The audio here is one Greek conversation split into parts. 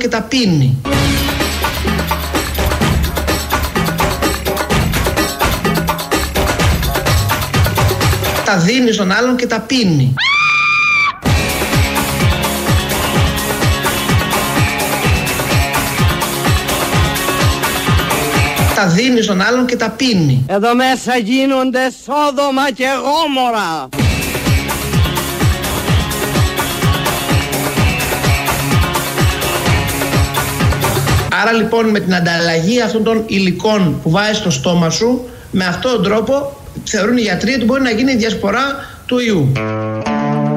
δίνει στον άλλον και τα πίνει. Τα δίνει στον άλλον και τα πίνει. Τα δίνει στον άλλον και τα πίνει. Εδώ μέσα γίνονται σόδομα και γόμορα. Άρα λοιπόν με την ανταλλαγή αυτών των υλικών που βάζει στο στόμα σου, με αυτόν τον τρόπο θεωρούν οι γιατροί ότι μπορεί να γίνει η διασπορά του ιού.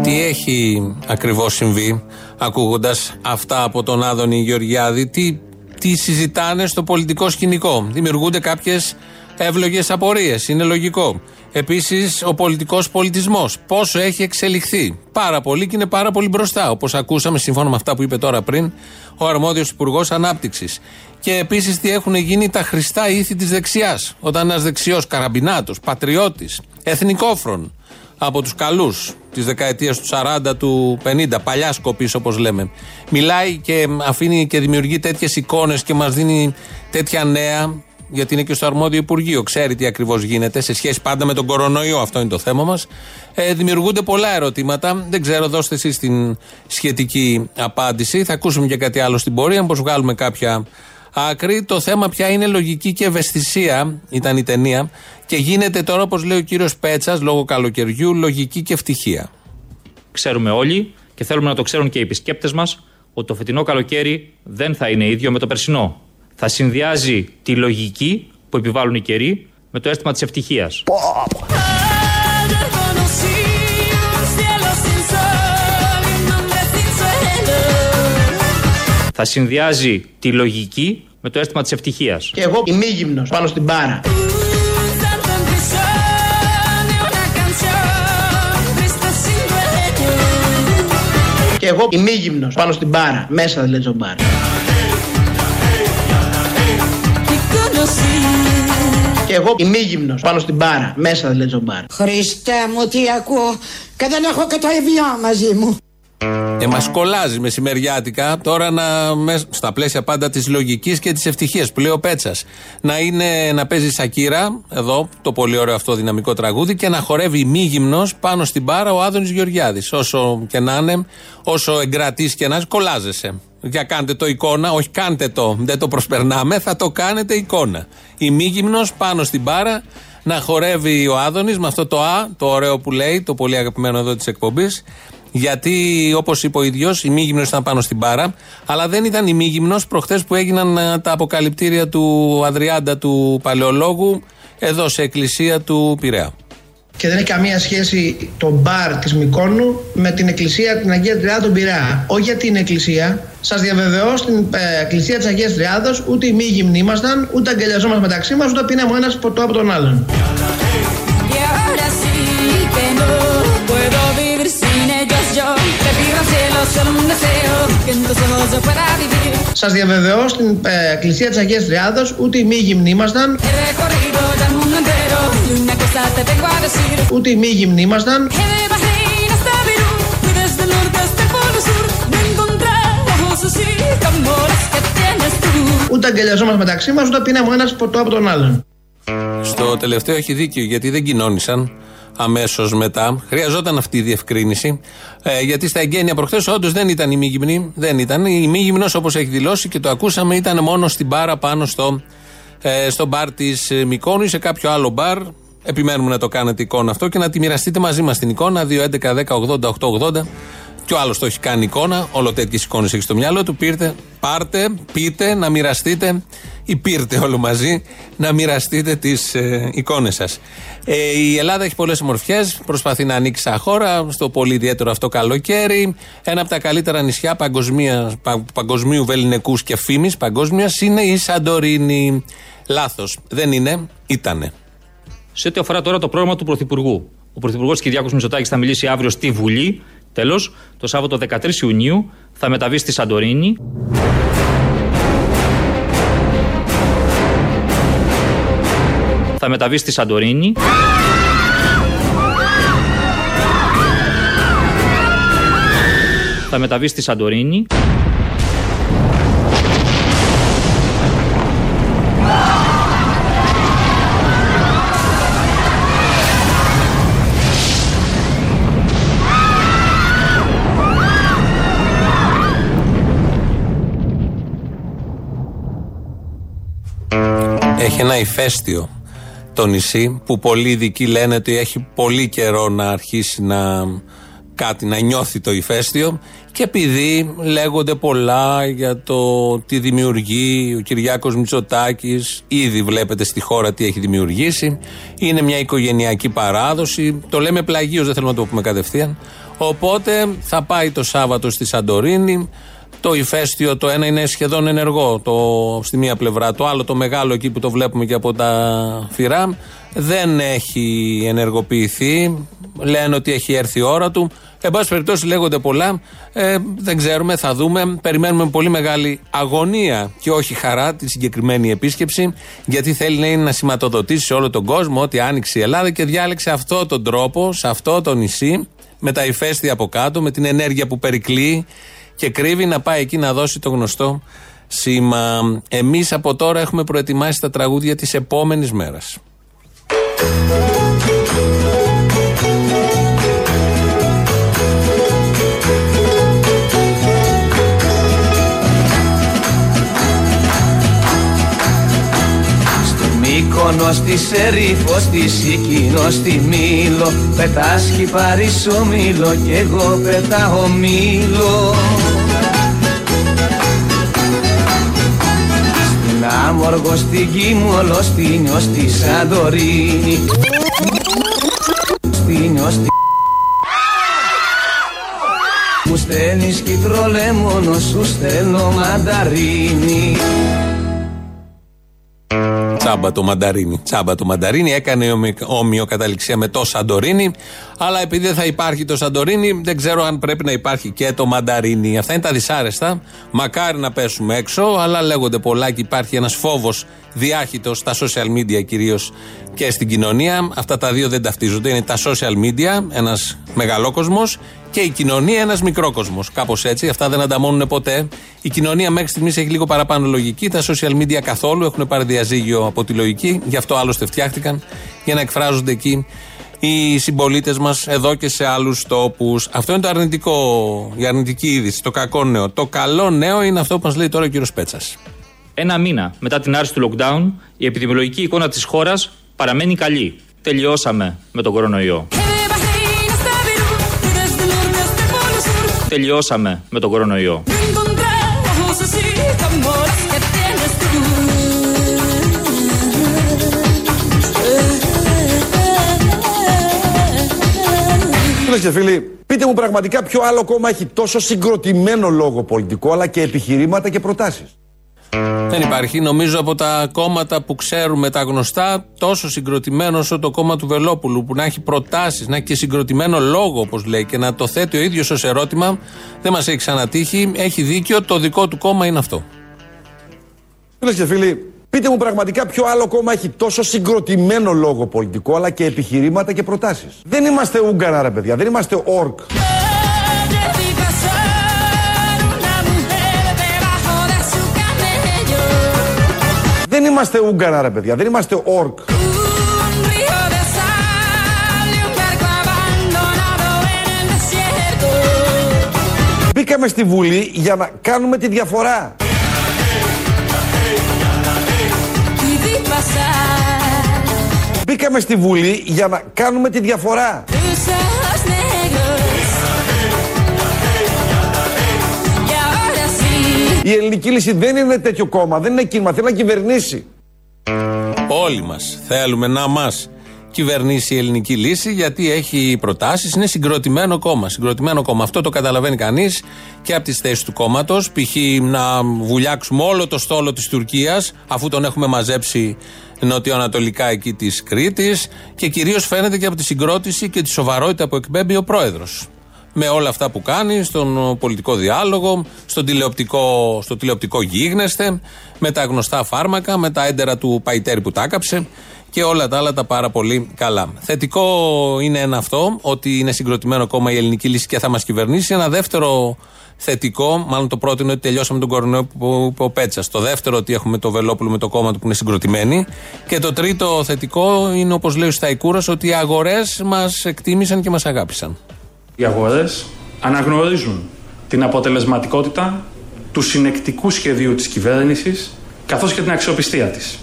Τι έχει ακριβώς συμβεί ακούγοντας αυτά από τον Άδωνη Γεωργιάδη, τι, τι συζητάνε στο πολιτικό σκηνικό; Δημιουργούνται κάποιες εύλογες απορίες, είναι λογικό. Επίσης, ο πολιτικός πολιτισμός. Πόσο έχει εξελιχθεί. Πάρα πολύ και είναι πάρα πολύ μπροστά. Όπως ακούσαμε, σύμφωνα με αυτά που είπε τώρα πριν, ο αρμόδιος Υπουργός Ανάπτυξης. Και επίσης, τι έχουν γίνει τα χρηστά ήθη της δεξιάς. Όταν ένας δεξιός καραμπινάτος, πατριώτης, εθνικόφρον, από τους καλούς της δεκαετίας του 40, του 50, παλιά σκοπής όπως λέμε, μιλάει και αφήνει και δημιουργεί τέτοιες εικόνες και μας δίνει τέτοια νέα γιατί είναι και στο αρμόδιο Υπουργείο, ξέρει τι ακριβώς γίνεται σε σχέση πάντα με τον κορονοϊό. Αυτό είναι το θέμα μας. Ε, δημιουργούνται πολλά ερωτήματα. Δεν ξέρω, δώστε εσείς την σχετική απάντηση. Θα ακούσουμε και κάτι άλλο στην πορεία, πώ βγάλουμε κάποια άκρη. Το θέμα πια είναι λογική και ευαισθησία, ήταν η ταινία. Και γίνεται τώρα, όπως λέει ο κύριος Πέτσας, λόγω καλοκαιριού, λογική και ευτυχία. Ξέρουμε όλοι και θέλουμε να το ξέρουν και οι επισκέπτες μας ότι το φετινό καλοκαίρι δεν θα είναι ίδιο με το περσινό θα συνδυάζει τη λογική που επιβάλλουν οι καιροί με το αίσθημα της ευτυχίας. Θα συνδυάζει τη λογική με το αίσθημα της ευτυχίας. Και εγώ ημίγυμνος πάνω στην μπάρα. Και εγώ ημίγυμνος πάνω στην μπάρα, μέσα δηλαδή στο μπάρα. Και εγώ ημίγυμνος πάνω στην μπάρα, μέσα δηλαδή στο μπάρα. Χριστέ μου τι ακούω και δεν έχω και το ευγιά μαζί μου. Ε, μας κολλάζει μεσημεριάτικα τώρα να, με, στα πλαίσια πάντα της λογικής και της ευτυχίας που λέει ο Πέτσας. Να, είναι, να παίζει Σακύρα, εδώ το πολύ ωραίο αυτό δυναμικό τραγούδι, και να χορεύει μη γυμνός πάνω στην μπάρα ο Άδωνης Γεωργιάδης. Όσο και να είναι, όσο εγκρατής και να είσαι, κολλάζεσαι. Για κάντε το εικόνα, όχι κάντε το, δεν το προσπερνάμε, θα το κάνετε εικόνα. Η μη πάνω στην μπάρα να χορεύει ο Άδωνης με αυτό το Α, το ωραίο που λέει, το πολύ αγαπημένο εδώ της εκπομπής. Γιατί, όπως είπε ο ίδιος, η μη ήταν πάνω στην μπάρα, αλλά δεν ήταν η μη προχθές που έγιναν ε, τα αποκαλυπτήρια του Αδριάντα του Παλαιολόγου εδώ σε εκκλησία του Πειραιά. Και δεν έχει καμία σχέση το μπαρ της Μικόνου με την εκκλησία την Αγία Τριάδα του Πειραιά. Όχι γιατί είναι εκκλησία. Σας διαβεβαιώ στην ε, εκκλησία της Αγίας Τριάδας ούτε οι μη γυμνοί ήμασταν, ούτε αγκαλιαζόμαστε μεταξύ μας, ούτε πίναμε ο ένας ποτό από τον άλλον. Σας διαβεβαιώ στην ε, εκκλησία της Αγίας Τριάδας ούτε οι μη γυμνοί ήμασταν. Ούτε οι μη γυμνοί ήμασταν. Ούτε αγκαλιαζόμαστε μεταξύ μας, ούτε πίναμε ο ένας ποτό από τον άλλον. Στο τελευταίο έχει δίκιο γιατί δεν κοινώνησαν αμέσως μετά. Χρειαζόταν αυτή η διευκρίνηση. Ε, γιατί στα εγγένεια προχθές όντως δεν ήταν η μη Δεν ήταν. Η μη γυμνός όπως έχει δηλώσει και το ακούσαμε ήταν μόνος στην μπάρα πάνω στο, ε, στο μπαρ της ε, Μικόνου ή σε κάποιο άλλο μπαρ. Επιμένουμε να το κάνετε εικόνα αυτό και να τη μοιραστείτε μαζί μας την εικόνα 2.11.10.80.880 και ο άλλος το έχει κάνει εικόνα, όλο τέτοιες εικόνες έχει στο μυαλό του. Πήρτε, πάρτε, πείτε, να μοιραστείτε ή πήρτε όλο μαζί να μοιραστείτε τις ε, εικόνες σας. Ε, η Ελλάδα έχει πολλές ομορφιές, προσπαθεί να ανοίξει σαν χώρα, στο πολύ ιδιαίτερο αυτό καλοκαίρι. Ένα από τα καλύτερα νησιά παγκοσμία, πα, παγκοσμίου βεληνικούς και φήμης παγκόσμιας είναι η Σαντορίνη. Λάθος. Δεν είναι, ήτανε. Σε ό,τι αφορά τώρα το πρόγραμμα του Πρωθυπουργού. Ο Πρωθυπουργός Κυριάκος Μητσοτάκης θα μιλήσει αύριο στη Βουλή Τέλος, το Σάββατο 13 Ιουνίου θα μεταβεί στη Σαντορίνη. Θα μεταβεί στη Σαντορίνη. Θα μεταβεί στη Σαντορίνη. Έχει ένα ηφαίστειο το νησί που πολλοί ειδικοί λένε ότι έχει πολύ καιρό να αρχίσει να κάτι να νιώθει το ηφαίστειο και επειδή λέγονται πολλά για το τι δημιουργεί ο Κυριάκος Μητσοτάκης ήδη βλέπετε στη χώρα τι έχει δημιουργήσει είναι μια οικογενειακή παράδοση το λέμε πλαγίως δεν θέλουμε να το πούμε κατευθείαν οπότε θα πάει το Σάββατο στη Σαντορίνη το ηφαίστειο το ένα είναι σχεδόν ενεργό το, στη μία πλευρά. Το άλλο το μεγάλο εκεί που το βλέπουμε και από τα φυρά δεν έχει ενεργοποιηθεί. Λένε ότι έχει έρθει η ώρα του. Εν πάση περιπτώσει λέγονται πολλά. Ε, δεν ξέρουμε, θα δούμε. Περιμένουμε πολύ μεγάλη αγωνία και όχι χαρά τη συγκεκριμένη επίσκεψη. Γιατί θέλει να, είναι να σηματοδοτήσει σε όλο τον κόσμο ότι άνοιξε η Ελλάδα και διάλεξε αυτό τον τρόπο, σε αυτό το νησί, με τα ηφαίστεια από κάτω, με την ενέργεια που περικλεί και κρύβει να πάει εκεί να δώσει το γνωστό σήμα. Εμείς από τώρα έχουμε προετοιμάσει τα τραγούδια της επόμενης μέρας. Μύκονο στη Σερίφο, στη Σικίνο, στη Μήλο. Πετάς πάρεις ο Μήλο κι εγώ πετάω Μήλο. Στην Άμοργο, στην Κίμολο, στην στη Σαντορίνη. Στην στη Μου στέλνεις κυτρολέμονο, σου στέλνω μανταρίνι Τσάμπα το μανταρίνι. Τσάμπα το μανταρίνι. Έκανε όμοιο καταληξία με το Σαντορίνι. Αλλά επειδή δεν θα υπάρχει το Σαντορίνι, δεν ξέρω αν πρέπει να υπάρχει και το μανταρίνι. Αυτά είναι τα δυσάρεστα. Μακάρι να πέσουμε έξω, αλλά λέγονται πολλά και υπάρχει ένας φόβος διάχυτος στα social media κυρίως και στην κοινωνία. Αυτά τα δύο δεν ταυτίζονται. Είναι τα social media, ένας μεγαλόκοσμος και η κοινωνία ένας μικρό κόσμο. Κάπως έτσι. Αυτά δεν ανταμώνουν ποτέ. Η κοινωνία μέχρι στιγμής έχει λίγο παραπάνω λογική. Τα social media καθόλου έχουν πάρει διαζύγιο από τη λογική. Γι' αυτό άλλωστε φτιάχτηκαν για να εκφράζονται εκεί οι συμπολίτες μας εδώ και σε άλλους τόπους. Αυτό είναι το αρνητικό, η αρνητική είδηση, το κακό νέο. Το καλό νέο είναι αυτό που μας λέει τώρα ο κύριος Πέτσας. Ένα μήνα μετά την άρση του lockdown, η επιδημιολογική εικόνα της χώρας παραμένει καλή. Τελειώσαμε με τον κορονοϊό. Τελειώσαμε με τον κορονοϊό. Φίλες και φίλοι, πείτε μου πραγματικά ποιο άλλο κόμμα έχει τόσο συγκροτημένο λόγο πολιτικό αλλά και επιχειρήματα και προτάσεις. Δεν υπάρχει. Νομίζω από τα κόμματα που ξέρουμε τα γνωστά, τόσο συγκροτημένο όσο το κόμμα του Βελόπουλου, που να έχει προτάσεις, να έχει και συγκροτημένο λόγο, όπως λέει, και να το θέτει ο ίδιος ως ερώτημα, δεν μας έχει ξανατύχει. Έχει δίκιο, το δικό του κόμμα είναι αυτό. Φίλες και φίλοι, πείτε μου πραγματικά ποιο άλλο κόμμα έχει τόσο συγκροτημένο λόγο πολιτικό, αλλά και επιχειρήματα και προτάσεις. Δεν είμαστε Ούγγαρα, ρε παιδιά, δεν είμαστε όρκ. Δεν είμαστε Ούγγαρα ρε παιδιά, δεν είμαστε όρκ. Μπήκαμε στη Βουλή για να κάνουμε τη διαφορά. Μπήκαμε στη Βουλή για να κάνουμε τη διαφορά. Η ελληνική λύση δεν είναι τέτοιο κόμμα, δεν είναι κίνημα, θέλει να κυβερνήσει. Όλοι μας θέλουμε να μας κυβερνήσει η ελληνική λύση γιατί έχει προτάσεις. Είναι συγκροτημένο κόμμα. Συγκροτημένο κόμμα. Αυτό το καταλαβαίνει κανείς και από τις θέσεις του κόμματος. Π.χ. να βουλιάξουμε όλο το στόλο της Τουρκίας αφού τον έχουμε μαζέψει νοτιοανατολικά εκεί της Κρήτης. Και κυρίως φαίνεται και από τη συγκρότηση και τη σοβαρότητα που εκπέμπει ο πρόεδρος με όλα αυτά που κάνει στον πολιτικό διάλογο, στον τηλεοπτικό, στο τηλεοπτικό γίγνεσθε, με τα γνωστά φάρμακα, με τα έντερα του Παϊτέρη που τάκαψε και όλα τα άλλα τα πάρα πολύ καλά. Θετικό είναι ένα αυτό, ότι είναι συγκροτημένο κόμμα η ελληνική λύση και θα μας κυβερνήσει. Ένα δεύτερο θετικό, μάλλον το πρώτο είναι ότι τελειώσαμε τον κορονοϊό που είπε ο Πέτσας. Το δεύτερο ότι έχουμε το Βελόπουλο με το κόμμα του που είναι συγκροτημένοι. Και το τρίτο θετικό είναι όπως λέει ο Σταϊκούρας ότι οι αγορές μας εκτίμησαν και μας αγάπησαν. Οι αγορές αναγνωρίζουν την αποτελεσματικότητα του συνεκτικού σχεδίου της κυβέρνησης καθώς και την αξιοπιστία της.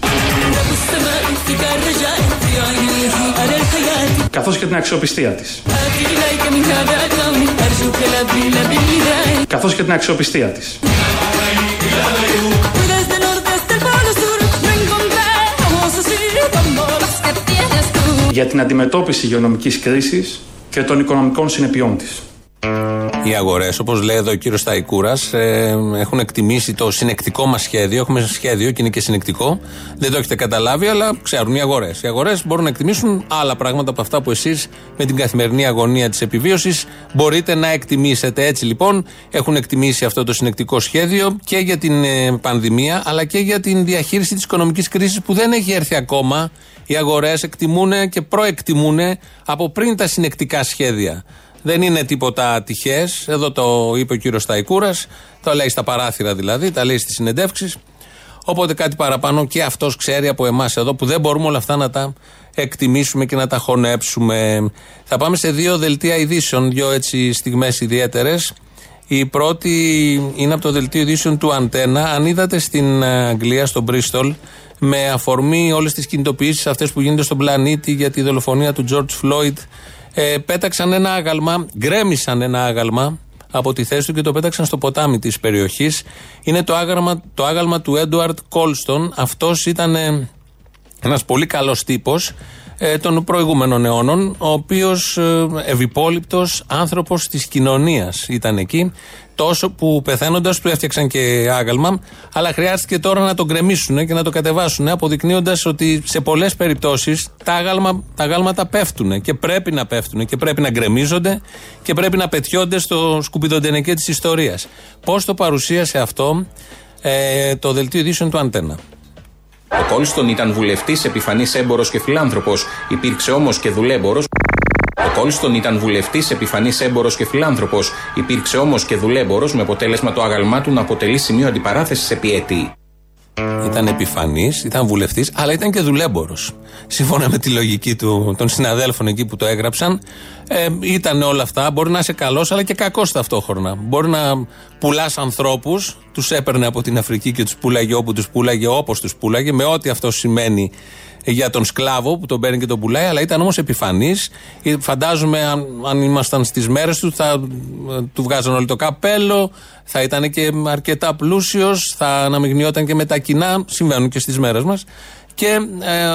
Καθώς και την αξιοπιστία της. Καθώς και την αξιοπιστία της. Για την αντιμετώπιση υγειονομικής κρίσης και των οικονομικών συνεπειών της. Οι αγορές, όπως λέει εδώ ο κύριος Σταϊκούρας, ε, έχουν εκτιμήσει το συνεκτικό μας σχέδιο. Έχουμε σχέδιο και είναι και συνεκτικό. Δεν το έχετε καταλάβει, αλλά ξέρουν οι αγορές. Οι αγορές μπορούν να εκτιμήσουν άλλα πράγματα από αυτά που εσείς με την καθημερινή αγωνία της επιβίωσης μπορείτε να εκτιμήσετε. Έτσι λοιπόν έχουν εκτιμήσει αυτό το συνεκτικό σχέδιο και για την ε, πανδημία, αλλά και για την διαχείριση της οικονομικής κρίσης που δεν έχει έρθει ακόμα. Οι αγορές εκτιμούν και προεκτιμούν από πριν τα συνεκτικά σχέδια. Δεν είναι τίποτα τυχέ. Εδώ το είπε ο κύριος Σταϊκούρας. Το λέει στα παράθυρα δηλαδή, τα λέει στις συνεντεύξεις. Οπότε κάτι παραπάνω και αυτός ξέρει από εμάς εδώ που δεν μπορούμε όλα αυτά να τα εκτιμήσουμε και να τα χωνέψουμε. Θα πάμε σε δύο δελτία ειδήσεων, δύο έτσι στιγμές ιδιαίτερες. Η πρώτη είναι από το δελτίο ειδήσεων του Αντένα. Αν είδατε στην Αγγλία, στο Μπρίστολ, με αφορμή όλες τις κινητοποιήσεις αυτές που γίνονται στον πλανήτη για τη δολοφονία του George Floyd, ε, πέταξαν ένα άγαλμα, γκρέμισαν ένα άγαλμα από τη θέση του και το πέταξαν στο ποτάμι της περιοχής. Είναι το άγαλμα, το άγαλμα του Έντουαρτ Κόλστον. Αυτός ήταν ε, ένας πολύ καλός τύπος ε, των προηγούμενων αιώνων, ο οποίος ε, ευυπόληπτος άνθρωπος της κοινωνίας ήταν εκεί. Τόσο που πεθαίνοντας του έφτιαξαν και άγαλμα, αλλά χρειάστηκε τώρα να το γκρεμίσουν και να το κατεβάσουν, αποδεικνύοντας ότι σε πολλές περιπτώσεις τα, άγαλμα, τα αγάλματα πέφτουν και πρέπει να πέφτουν και πρέπει να γκρεμίζονται και πρέπει να πετιόνται στο σκουπιδοντενεκέ της ιστορίας. Πώς το παρουσίασε αυτό ε, το δελτίο ειδήσεων του Αντένα. Ο Κόλστον ήταν βουλευτής, επιφανής έμπορος και φιλάνθρωπος. Υπήρξε όμως και δουλέμπορο. Ο Κόλστον ήταν βουλευτής, επιφανής έμπορος και φιλάνθρωπος. Υπήρξε όμως και δουλέμπορο με αποτέλεσμα το άγαλμά του να αποτελεί σημείο αντιπαράθεσης επί έτη. Ήταν επιφανής, ήταν βουλευτής, αλλά ήταν και δουλέμπορο. Σύμφωνα με τη λογική του, των συναδέλφων εκεί που το έγραψαν, ε, ήταν όλα αυτά. Μπορεί να είσαι καλός, αλλά και κακός ταυτόχρονα. Μπορεί να πουλάς ανθρώπους, τους έπαιρνε από την Αφρική και τους πουλάγε όπου τους πουλάγε, όπως τους πουλάγε, με ό,τι αυτό σημαίνει για τον σκλάβο που τον παίρνει και τον πουλάει, αλλά ήταν όμως επιφανής. Φαντάζομαι, αν, αν ήμασταν στις μέρες του, θα ε, του βγάζαν όλοι το καπέλο, θα ήταν και αρκετά πλούσιος, θα αναμειγνιόταν και με τα κοινά. Συμβαίνουν και στις μέρες μας. Και ε,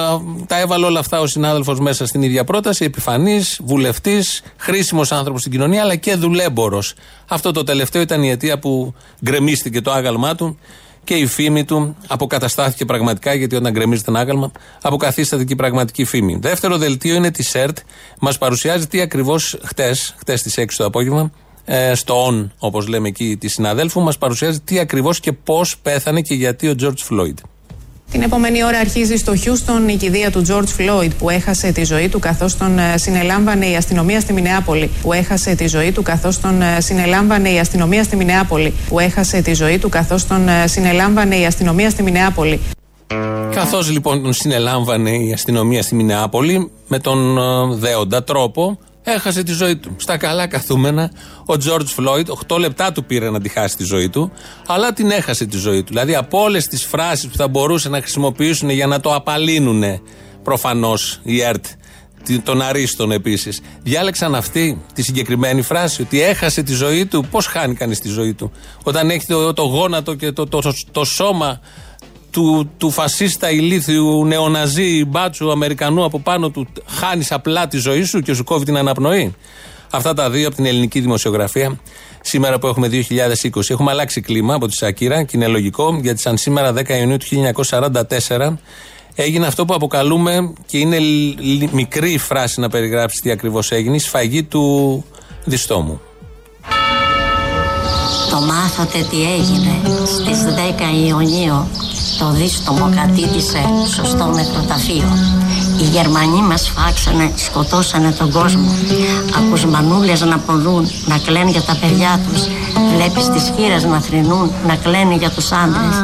τα έβαλε όλα αυτά ο συνάδελφος μέσα στην ίδια πρόταση. Επιφανής, βουλευτής, χρήσιμος άνθρωπος στην κοινωνία, αλλά και δουλέμπορο. Αυτό το τελευταίο ήταν η αιτία που γκρεμίστηκε το άγαλμά του και η φήμη του αποκαταστάθηκε πραγματικά, γιατί όταν γκρεμίζεται ένα άγαλμα, αποκαθίσταται και η πραγματική φήμη. Δεύτερο δελτίο είναι τη ΣΕΡΤ. Μας παρουσιάζει τι ακριβώς χτες, χτες στις 6 το απόγευμα, ε, στο on, όπως λέμε εκεί, τη συναδέλφου, μας παρουσιάζει τι ακριβώς και πώς πέθανε και γιατί ο George Floyd. Την επόμενη ώρα αρχίζει στο Χιούστον η κηδεία του George Floyd που έχασε τη ζωή του καθώς τον ε, συνελάμβανε η αστυνομία στη Μινεάπολη. Που έχασε τη ζωή του καθώς τον ε, συνελάμβανε η αστυνομία στη Μινεάπολη. Που έχασε τη ζωή του καθώς τον ε, συνελάμβανε η αστυνομία στη Μινεάπολη. Καθώς λοιπόν τον συνελάμβανε η αστυνομία στη Μινεάπολη με τον ε, δέοντα τρόπο, έχασε τη ζωή του. Στα καλά καθούμενα, ο George Floyd, 8 λεπτά του πήρε να τη χάσει τη ζωή του, αλλά την έχασε τη ζωή του. Δηλαδή από όλες τις φράσεις που θα μπορούσε να χρησιμοποιήσουν για να το απαλύνουν προφανώς η ΕΡΤ, τη- των Αρίστων επίσης, διάλεξαν αυτή τη συγκεκριμένη φράση, ότι έχασε τη ζωή του. Πώς χάνει κανείς τη ζωή του, όταν έχει το, το γόνατο και το, το, το σώμα του, του φασίστα ηλίθιου νεοναζί μπάτσου Αμερικανού από πάνω του χάνεις απλά τη ζωή σου και σου κόβει την αναπνοή. Αυτά τα δύο από την ελληνική δημοσιογραφία. Σήμερα που έχουμε 2020, έχουμε αλλάξει κλίμα από τη Σακύρα και είναι λογικό γιατί σαν σήμερα 10 Ιουνίου του 1944 έγινε αυτό που αποκαλούμε και είναι λ- λ- μικρή η φράση να περιγράψεις τι ακριβώς έγινε, η σφαγή του διστόμου. Το μάθατε τι έγινε στις 10 Ιουνίου το δίστομο κατήτησε σωστό νεκροταφείο. Οι Γερμανοί μας φάξανε, σκοτώσανε τον κόσμο. Ακούς μανούλες να ποδούν, να κλαίνουν για τα παιδιά τους. Βλέπεις τις χείρες να θρυνούν, να κλαίνουν για τους άντρες.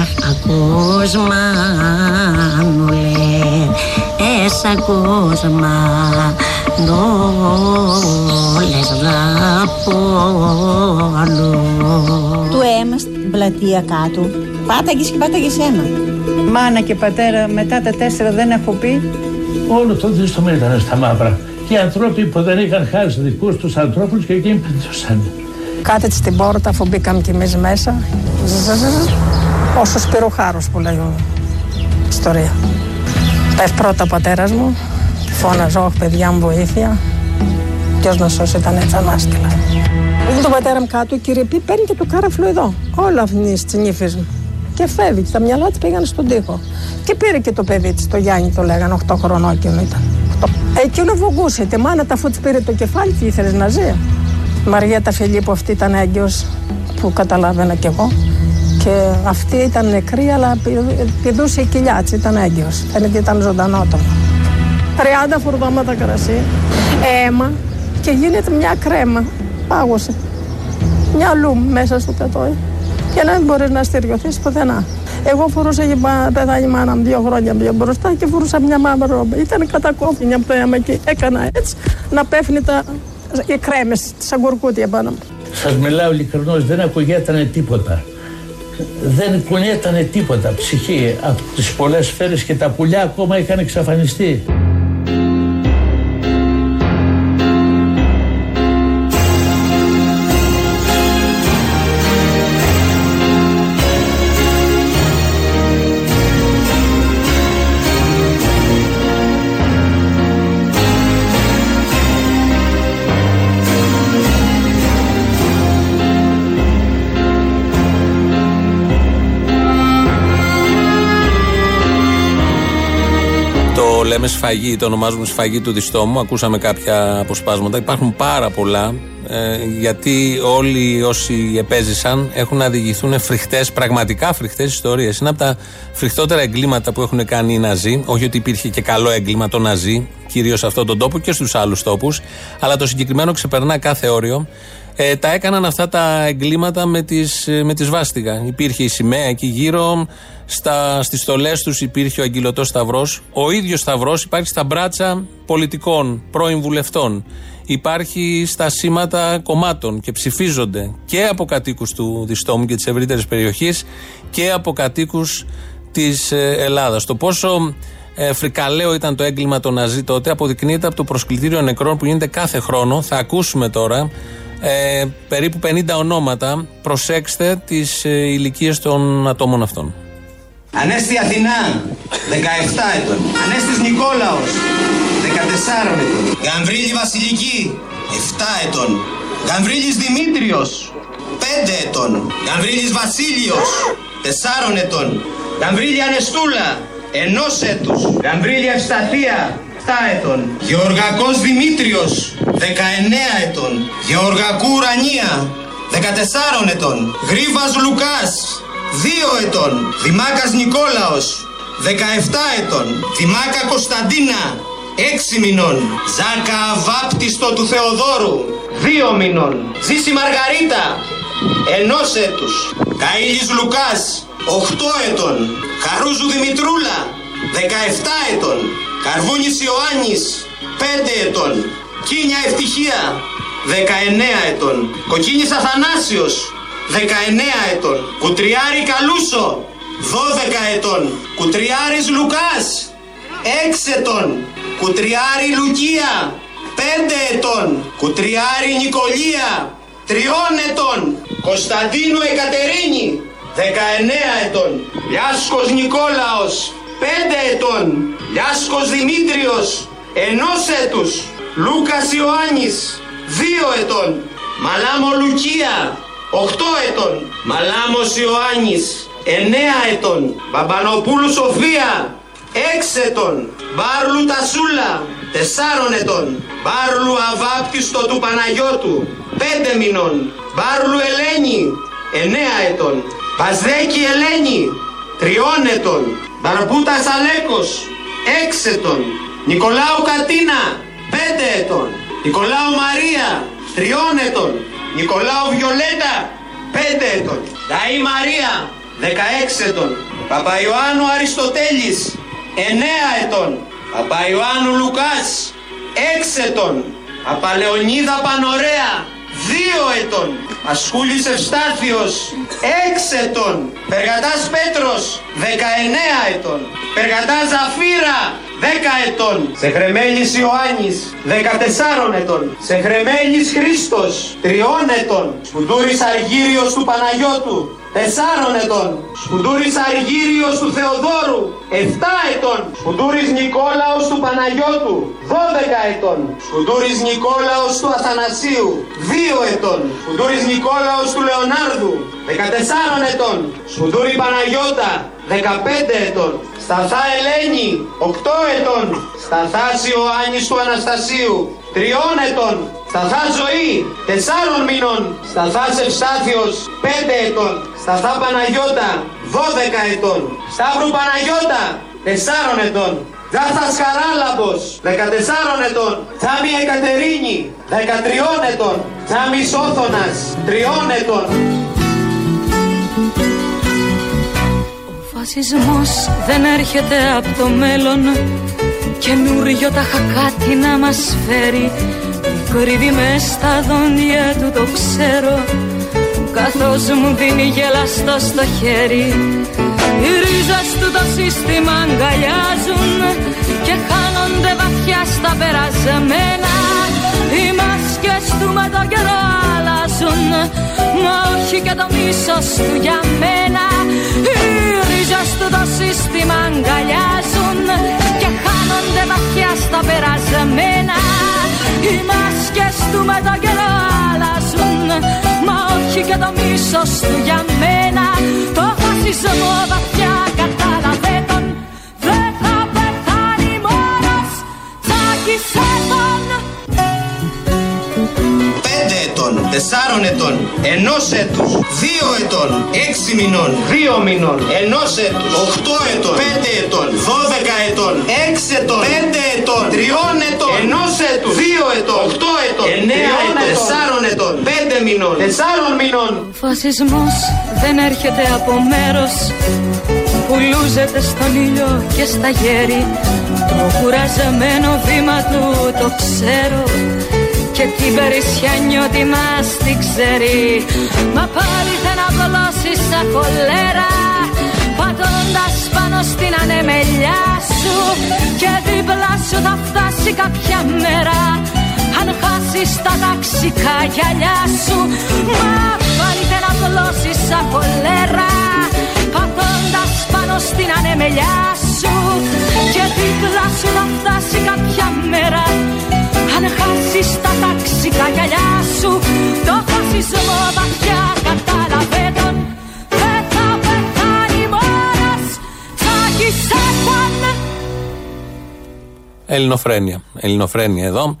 Αχ, ακούς μανούλε, εσ' ακούς μανούλες να πόνουν. του αίμα στην πλατεία κάτω. Πάταγες και πάταγες αίμα. μάνα και πατέρα μετά τα τέσσερα δεν έχω πει. Όλο το δίστομα ήταν στα μαύρα. Και οι άνθρωποι που δεν είχαν χάρη στους δικούς τους ανθρώπους και εκείνοι πετούσαν. Κάθεται στην πόρτα αφού μπήκαμε κι εμείς μέσα. Ζζζζζ. Όσο σπυροχάρος που λέει ο ιστορία. Πες πρώτα ο πατέρας μου. Φώναζε, όχι παιδιά μου βοήθεια. Ποιος να σώσει ήταν έτσι ανάσκελα. Είχε τον πατέρα μου κάτω, η κύριε Πι παίρνει και το κάραφλο εδώ. Όλα αυτή της νύφη μου. Και φεύγει. Τα μυαλά της πήγαν στον τοίχο. Και πήρε και το παιδί της, το Γιάννη το λέγανε, 8 χρονών εκείνο ήταν. 8. Εκείνο βογκούσε. Τη μάνα τα αφού της πήρε το κεφάλι, τι ήθελες να ζει. Η Μαριέτα Φιλίππου αυτή ήταν έγκυος που καταλάβαινα κι εγώ. Και αυτή ήταν νεκρή, αλλά πηδ- πηδούσε η κοιλιά της, ήταν έγκυος. Φαίνεται ήταν ζωντανό το. 30 φουρδώματα κρασί, αίμα και γίνεται μια κρέμα. Πάγωσε. Μια λούμ μέσα στο κατόι. Και να μην μπορεί να στεριωθεί πουθενά. Εγώ φορούσα για πα- πεθάνει η μάνα μου δύο χρόνια πιο μπροστά και φορούσα μια μαύρη ρόμπα. Ήταν κατακόφινη από το αίμα και έκανα έτσι να πέφτει τα, οι κρέμες, σαν κουρκούτια πάνω μου. Σας μιλάω ειλικρινώς, δεν ακουγέτανε τίποτα. Δεν κουνιέτανε τίποτα ψυχή από τις πολλές σφαίρες και τα πουλιά ακόμα είχαν εξαφανιστεί. Λέμε σφαγή, το ονομάζουμε σφαγή του διστόμου. Ακούσαμε κάποια αποσπάσματα. Υπάρχουν πάρα πολλά. ε, γιατί όλοι όσοι επέζησαν έχουν να διηγηθούν φρικτές, πραγματικά φρικτές ιστορίες. Είναι από τα φρικτότερα εγκλήματα που έχουν κάνει οι Ναζί. Όχι ότι υπήρχε και καλό έγκλημα το Ναζί, κυρίως σε αυτόν τον τόπο και στους άλλους τόπους. Αλλά το συγκεκριμένο ξεπερνά κάθε όριο. Ε, τα έκαναν αυτά τα εγκλήματα με τις, ε, με τη σβάστιγα. Υπήρχε η σημαία εκεί γύρω, στα, στις στολές τους υπήρχε ο αγγυλωτός σταυρός. Ο ίδιος σταυρός υπάρχει στα μπράτσα πολιτικών, πρώην βουλευτών. Υπάρχει στα σήματα κομμάτων και ψηφίζονται και από κατοίκους του Διστόμου και της ευρύτερης περιοχής και από κατοίκους της ε, Ελλάδας. Το πόσο ε, φρικαλαίο ήταν το έγκλημα των Ναζί τότε αποδεικνύεται από το προσκλητήριο νεκρών που γίνεται κάθε χρόνο. Θα ακούσουμε τώρα ε, περίπου 50 ονόματα. Προσέξτε τις ε, ηλικίες των ατόμων αυτών. Ανέστη Αθηνά, 17 ετών. Ανέστης Νικόλαος, 14 ετών. Γαμβρίλη Βασιλική, 7 ετών. Γαμβρίλης Δημήτριος, 5 ετών. Γαμβρίλης Βασίλειος, 4 ετών. Γαμβρίλη Ανεστούλα, 1 έτους. Γαμβρίλη Ευσταθία, 7 ετών. Γεωργακός Δημήτριος, 19 ετών. Γεωργακού Ουρανία, 14 ετών. Γρίβας Λουκάς, 2 ετών. Δημάκας Νικόλαος, 17 ετών. Δημάκα Κωνσταντίνα, 6 μηνών. Ζάκα Αβάπτιστο του Θεοδόρου, 2 μηνών. Ζήση Μαργαρίτα, 1 έτους. Καΐλης Λουκάς, 8 ετών. Χαρούζου Δημητρούλα, 17 ετών. Καρβούνης Ιωάννης, 5 ετών. Κίνια Ευτυχία, 19 ετών. Κοκκίνης Αθανάσιος, 19 ετών. Κουτριάρη Καλούσο, 12 ετών. Κουτριάρης Λουκάς, 6 ετών. Κουτριάρη Λουκία, 5 ετών. Κουτριάρη Νικολία, 3 ετών. Κωνσταντίνου Εκατερίνη, 19 ετών. Λιάσκος Νικόλαος, 5 ετών. Λιάσκος Δημήτριος, 1 έτους. Λούκας Ιωάννης, 2 ετών. Μαλάμο Λουκία, 8 ετών. Μαλάμος Ιωάννης, 9 ετών. Μπαμπανοπούλου Σοφία, 6 ετών. Μπάρλου Τασούλα, 4 ετών. Μπάρλου Αβάπτιστο του Παναγιώτου, 5 μηνών. Μπάρλου Ελένη, 9 ετών. Παζδέκη Ελένη, 3 ετών. Μπαρμπούτας Αλέκος, 6 ετών. Νικολάου Κατίνα, 5 ετών. Νικολάου Μαρία, 3 ετών. Νικολάου Βιολέτα, 5 ετών. Λαή Μαρία, 16 ετών. Παπαϊωάννου Αριστοτέλης, 9 ετών. Παπαϊωάννου Λουκάς, 6 ετών. Παπαλεωνίδα Πανωρέα, Δύο ετών. Ασκούλης Ευστάθιος. Έξι ετών. Περγατάς Πέτρος. Δεκαεννέα ετών. Περγατάς Ζαφύρα. Δέκα ετών. Σεχρεμέλης Ιωάννης. Δεκατεσσάρων ετών. Σεχρεμέλης Χρήστος. Τριών ετών. Σκουντούρης Αργύριος του Παναγιώτου. Τεσσάρων ετών. Σκουντούρης Αργύριος του Θεοδόρου. Εφτά ετών. Σκουντούρης Νικόλαος του Παναγιώτου. Δώδεκα ετών. Σκουντούρης Νικόλαος του Αθανασίου. Δύο ετών. Σκουντούρης Νικόλαος του Λεωνάρδου. Δεκατεσσάρων ετών. Σκουντούρη Παναγιώτα. Δεκαπέντε ετών. Σταθά Ελένη. Οκτώ ετών. Σταθάς Ιωάννης του Αναστασίου. Τριών ετών. Σταθά Ζωή. Τεσσάρων μήνων. Σταθάς Ευστάθιος. Πέντε ετών. Σταθά Παναγιώτα. Δώδεκα ετών. Σταύρου Παναγιώτα. Τεσσάρων ετών. Δάστας Χαράλαμπος, 14 ετών. Θάμη Εκατερίνη, 13 ετών. Θάμης Σόθωνας, 3 ετών. Φασισμός δεν έρχεται από το μέλλον. Καινούριο τα κάτι να μας φέρει. Κρύβει μες στα δόντια του το ξέρω. Καθώς μου δίνει γελαστό στο χέρι. Οι ρίζες του το σύστημα αγκαλιάζουν Και χάνονται βαθιά στα περασμένα Οι μάσκες του με το καιρό αλλάζουν Μα όχι και το μίσος του για μένα. Οι ρίζες του το σύστημα αγκαλιάζουν Και χάνονται βαθιά στα περασμένα. Οι μάσκες του με το καιρό αλλάζουν. Μα όχι και το μίσος του για μένα. Το φασισμό βαθιά τεσσάρων ετών, ενός έτους, δύο ετών, έξι μηνών, δύο μηνών, ενός έτους, οχτώ ετών, πέντε ετών, δώδεκα ετών, έξι ετών, πέντε ετών, τριών ετών, ενός έτους, δύο ετών, οχτώ ετών, εννέα ετών, τεσσάρων ετών, πέντε μηνών, τεσσάρων μηνών. Ο φασισμός δεν έρχεται από μέρος. Που λούζεται στον ήλιο και στα γέρη Το κουραζεμένο βήμα του το ξέρω και την περισσιά νιώτη μας την ξέρει. Μα πάλι δεν απλώσει σαν κολέρα Πατώντας πάνω στην ανεμελιά σου. Και δίπλα σου θα φτάσει κάποια μέρα Αν χάσεις τα ταξικά γυαλιά σου. Μα πάλι δεν απλώσει σαν κολέρα Πατώντας πάνω στην ανεμελιά σου. Και δίπλα σου θα φτάσει κάποια μέρα αν χάσεις τα ταξικά γυαλιά σου Το φασισμό βαθιά κατάλαβε τον Δεν θα πεθάνει μόνος Τσάκισε τον Ελληνοφρένεια. Ελληνοφρένεια εδώ.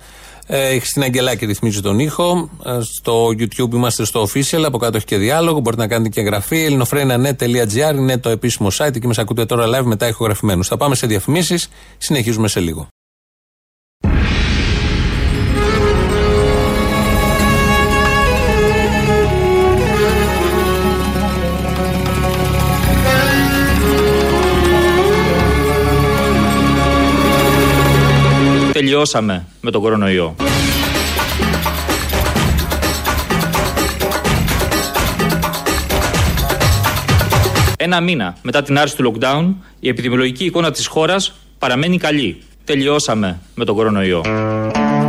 Ε, στην Αγγελάκη ρυθμίζει τον ήχο. Ε, στο YouTube είμαστε στο official. Από κάτω έχει και διάλογο. Μπορείτε να κάνετε και εγγραφή. ελληνοφρένια.net.gr είναι το επίσημο site. Εκεί μας ακούτε τώρα live μετά ηχογραφημένους. Θα πάμε σε διαφημίσεις. Συνεχίζουμε σε λίγο. Τελειώσαμε με τον κορονοϊό. Ένα μήνα μετά την άρση του lockdown, η επιδημιολογική εικόνα της χώρας παραμένει καλή. Τελειώσαμε με τον κορονοϊό.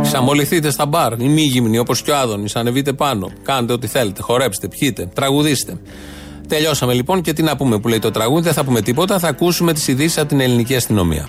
Ξαμοληθείτε στα μπαρ, οι μη γυμνοί όπως και ο Άδωνης. Ανεβείτε πάνω. Κάντε ό,τι θέλετε. Χορέψτε, πιείτε, τραγουδίστε. Τελειώσαμε λοιπόν και τι να πούμε που λέει το τραγούδι. Δεν θα πούμε τίποτα. Θα ακούσουμε τις ειδήσεις από την ελληνική αστυνομία.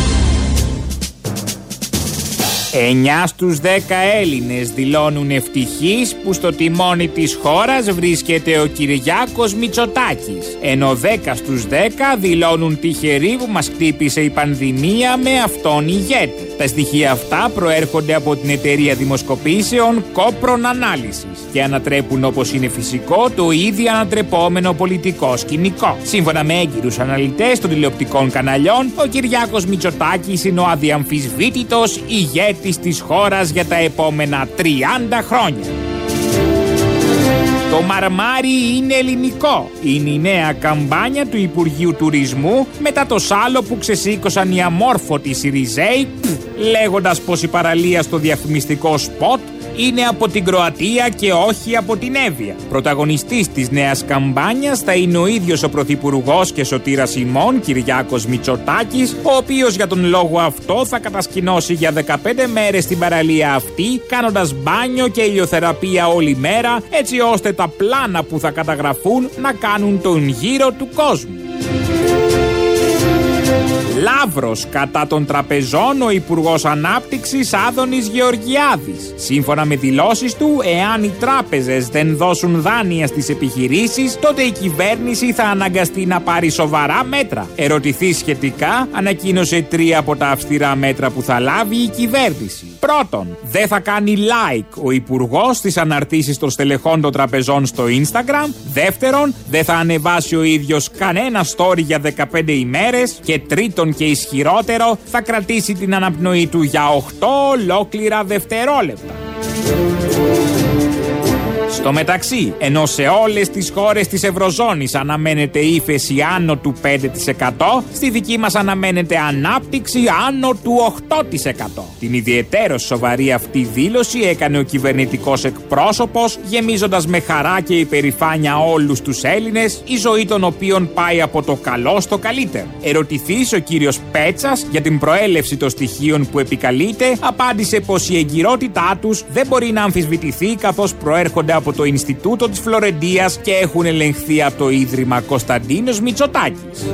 9 στους 10 Έλληνες δηλώνουν ευτυχείς που στο τιμόνι της χώρας βρίσκεται ο Κυριάκος Μητσοτάκης. Ενώ 10 στους 10 δηλώνουν τυχεροί που μας χτύπησε η πανδημία με αυτόν ηγέτη. Τα στοιχεία αυτά προέρχονται από την εταιρεία δημοσκοπήσεων Κόπρον Ανάλυσης και ανατρέπουν όπως είναι φυσικό το ίδιο ανατρεπόμενο πολιτικό σκηνικό. Σύμφωνα με έγκυρους αναλυτές των τηλεοπτικών καναλιών, ο Κυριάκος Μητσοτάκης είναι ο αδιαμφισβήτητος ηγέτης της χώρας για τα επόμενα 30 χρόνια. Το μαρμάρι είναι ελληνικό. Είναι η νέα καμπάνια του Υπουργείου Τουρισμού μετά το σάλο που ξεσήκωσαν οι αμόρφωτοι Σιριζέοι λέγοντας πως η παραλία στο διαφημιστικό σποτ είναι από την Κροατία και όχι από την Εύβοια. Πρωταγωνιστής της νέας καμπάνιας θα είναι ο ίδιος ο Πρωθυπουργός και σωτήρας ημών Κυριάκος Μητσοτάκης, ο οποίος για τον λόγο αυτό θα κατασκηνώσει για 15 μέρες την παραλία αυτή, κάνοντας μπάνιο και ηλιοθεραπεία όλη μέρα, έτσι ώστε τα πλάνα που θα καταγραφούν να κάνουν τον γύρο του κόσμου. Λαύρος κατά των τραπεζών ο Υπουργός Ανάπτυξης Άδωνης Γεωργιάδης. Σύμφωνα με δηλώσεις του, εάν οι τράπεζες δεν δώσουν δάνεια στις επιχειρήσεις, τότε η κυβέρνηση θα αναγκαστεί να πάρει σοβαρά μέτρα. Ερωτηθεί σχετικά, ανακοίνωσε τρία από τα αυστηρά μέτρα που θα λάβει η κυβέρνηση. Πρώτον, δεν θα κάνει like ο Υπουργός στις αναρτήσεις των στελεχών των τραπεζών στο Instagram. Δεύτερον, δεν θα ανεβάσει ο ίδιος κανένα story για 15 ημέρες. Και τρίτον και ισχυρότερο, θα κρατήσει την αναπνοή του για 8 ολόκληρα δευτερόλεπτα. Στο μεταξύ, ενώ σε όλες τις χώρες της Ευρωζώνης αναμένεται ύφεση άνω του 5%, στη δική μας αναμένεται ανάπτυξη άνω του 8%. Την ιδιαίτερο σοβαρή αυτή δήλωση έκανε ο κυβερνητικός εκπρόσωπος, γεμίζοντας με χαρά και υπερηφάνεια όλους τους Έλληνες, η ζωή των οποίων πάει από το καλό στο καλύτερο. Ερωτηθής ο κύριος Πέτσας για την προέλευση των στοιχείων που επικαλείται, απάντησε πως η εγκυρότητά τους δεν μπορεί να αμφισβητηθεί καθώς προέρχονται από το Ινστιτούτο της Φλωρεντίας και έχουν ελεγχθεί από το Ίδρυμα Κωνσταντίνος Μητσοτάκης.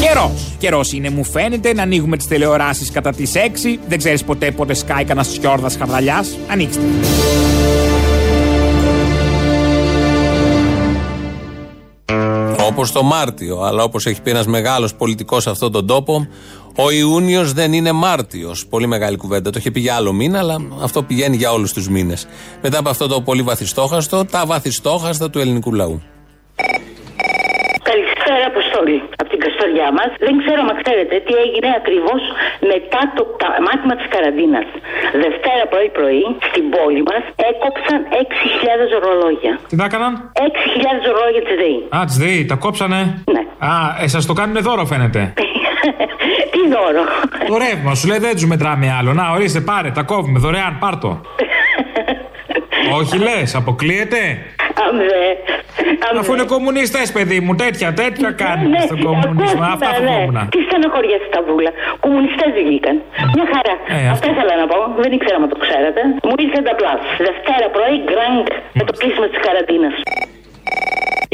Καιρός. Καιρός είναι, μου φαίνεται, να ανοίγουμε τις τηλεοράσεις κατά τις 6. Δεν ξέρεις ποτέ πότε σκάει κανένας σιόρδα χαρδαλιά. Ανοίξτε. Όπως το Μάρτιο, αλλά όπως έχει πει ένας μεγάλος πολιτικός σε αυτόν τον τόπο, ο Ιούνιος δεν είναι Μάρτιος. Πολύ μεγάλη κουβέντα. Το είχε πει για άλλο μήνα, αλλά αυτό πηγαίνει για όλους τους μήνες. Μετά από αυτό το πολύ βαθιστόχαστο, τα βαθιστόχαστα του ελληνικού λαού. Καλησπέρα, Αποστόλη. Από την Καστοριά μας. Δεν ξέρω αν ξέρετε τι έγινε ακριβώς μετά το μάθημα της καραντίνας. Δευτέρα πρωί-πρωί στην πόλη μας έκοψαν 6.000 ρολόγια. Τι να έκαναν; 6.000 ρολόγια της ΔΕΗ. Α, της ΔΕΗ, τα κόψανε; Ναι. Α, ε, σας το κάνουν δώρο φαίνεται. τι δώρο; Το ρεύμα σου λέει δεν τους μετράμε άλλο. Να, ορίστε, πάρε, τα κόβουμε δωρεάν, πάρτο. Όχι λες, αποκλείεται. Αμβέ. Αφού είναι κομμουνιστές, παιδί μου, τέτοια, τέτοια κάνουν Ναι, στον κομμουνισμό. ακούστε, Αυτά ναι. φοβόμουν. Τι στενοχωριά στα βούλα. Κομμουνιστές βγήκαν. Μια χαρά. Ε, Αυτό αυτό. ήθελα να πω. Δεν ήξερα αν το ξέρατε. Μου ήρθε ταμπλάς. Δευτέρα πρωί, γκραντ με το κλείσιμο της καραντίνας.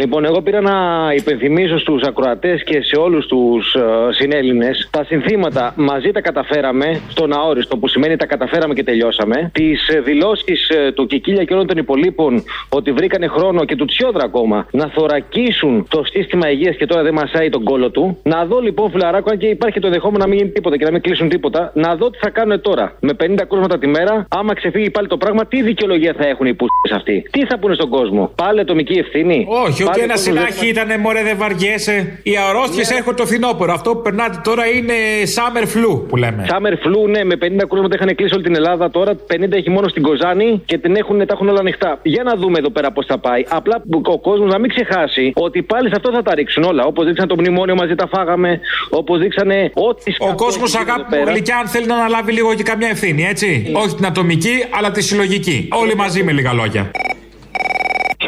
Λοιπόν, εγώ πήρα να υπενθυμίσω στους ακροατές και σε όλους τους ε, συνέλληνες τα συνθήματα μαζί τα καταφέραμε στον αόριστο, που σημαίνει τα καταφέραμε και τελειώσαμε. Τις δηλώσεις του Κικίλια και όλων των υπολοίπων ότι βρήκανε χρόνο και του Τσιόδρα ακόμα να θωρακίσουν το σύστημα υγείας και τώρα δεν μασάει τον κόλο του. Να δω λοιπόν, φιλαράκο, αν και υπάρχει το ενδεχόμενο να μην γίνει τίποτα και να μην κλείσουν τίποτα, να δω τι θα κάνουν τώρα. Με 50 κρούσματα τη μέρα, άμα ξεφύγει πάλι το πράγμα, τι δικαιολογία θα έχουν οι πούστε αυτοί; Τι θα πούνε στον κόσμο; Πάλι ατομική ευθύνη; Όχι, ότι Πάλι ένα ο κόσμος συνάχη δεν- ήταν μωρέ δεν βαριέσαι. Οι αρρώστιες έρχονται το φθινόπωρο. Αυτό που περνάτε τώρα είναι summer flu που λέμε. Summer flu, ναι, με 50 κρούσματα είχαν κλείσει όλη την Ελλάδα. Τώρα 50 έχει μόνο στην Κοζάνη και την έχουν, τα έχουν όλα ανοιχτά. Για να δούμε εδώ πέρα πώς θα πάει. Απλά που ο κόσμος να μην ξεχάσει ότι πάλι σε αυτό θα τα ρίξουν όλα. Όπως δείξαν το μνημόνιο μαζί τα φάγαμε. Όπως δείξανε ό,τι Ο κόσμος, αγάπη μου γλυκιά, αν θέλει να αναλάβει λίγο και καμιά ευθύνη, έτσι. Όχι την ατομική, αλλά τη συλλογική. Όλοι μαζί με λίγα λόγια.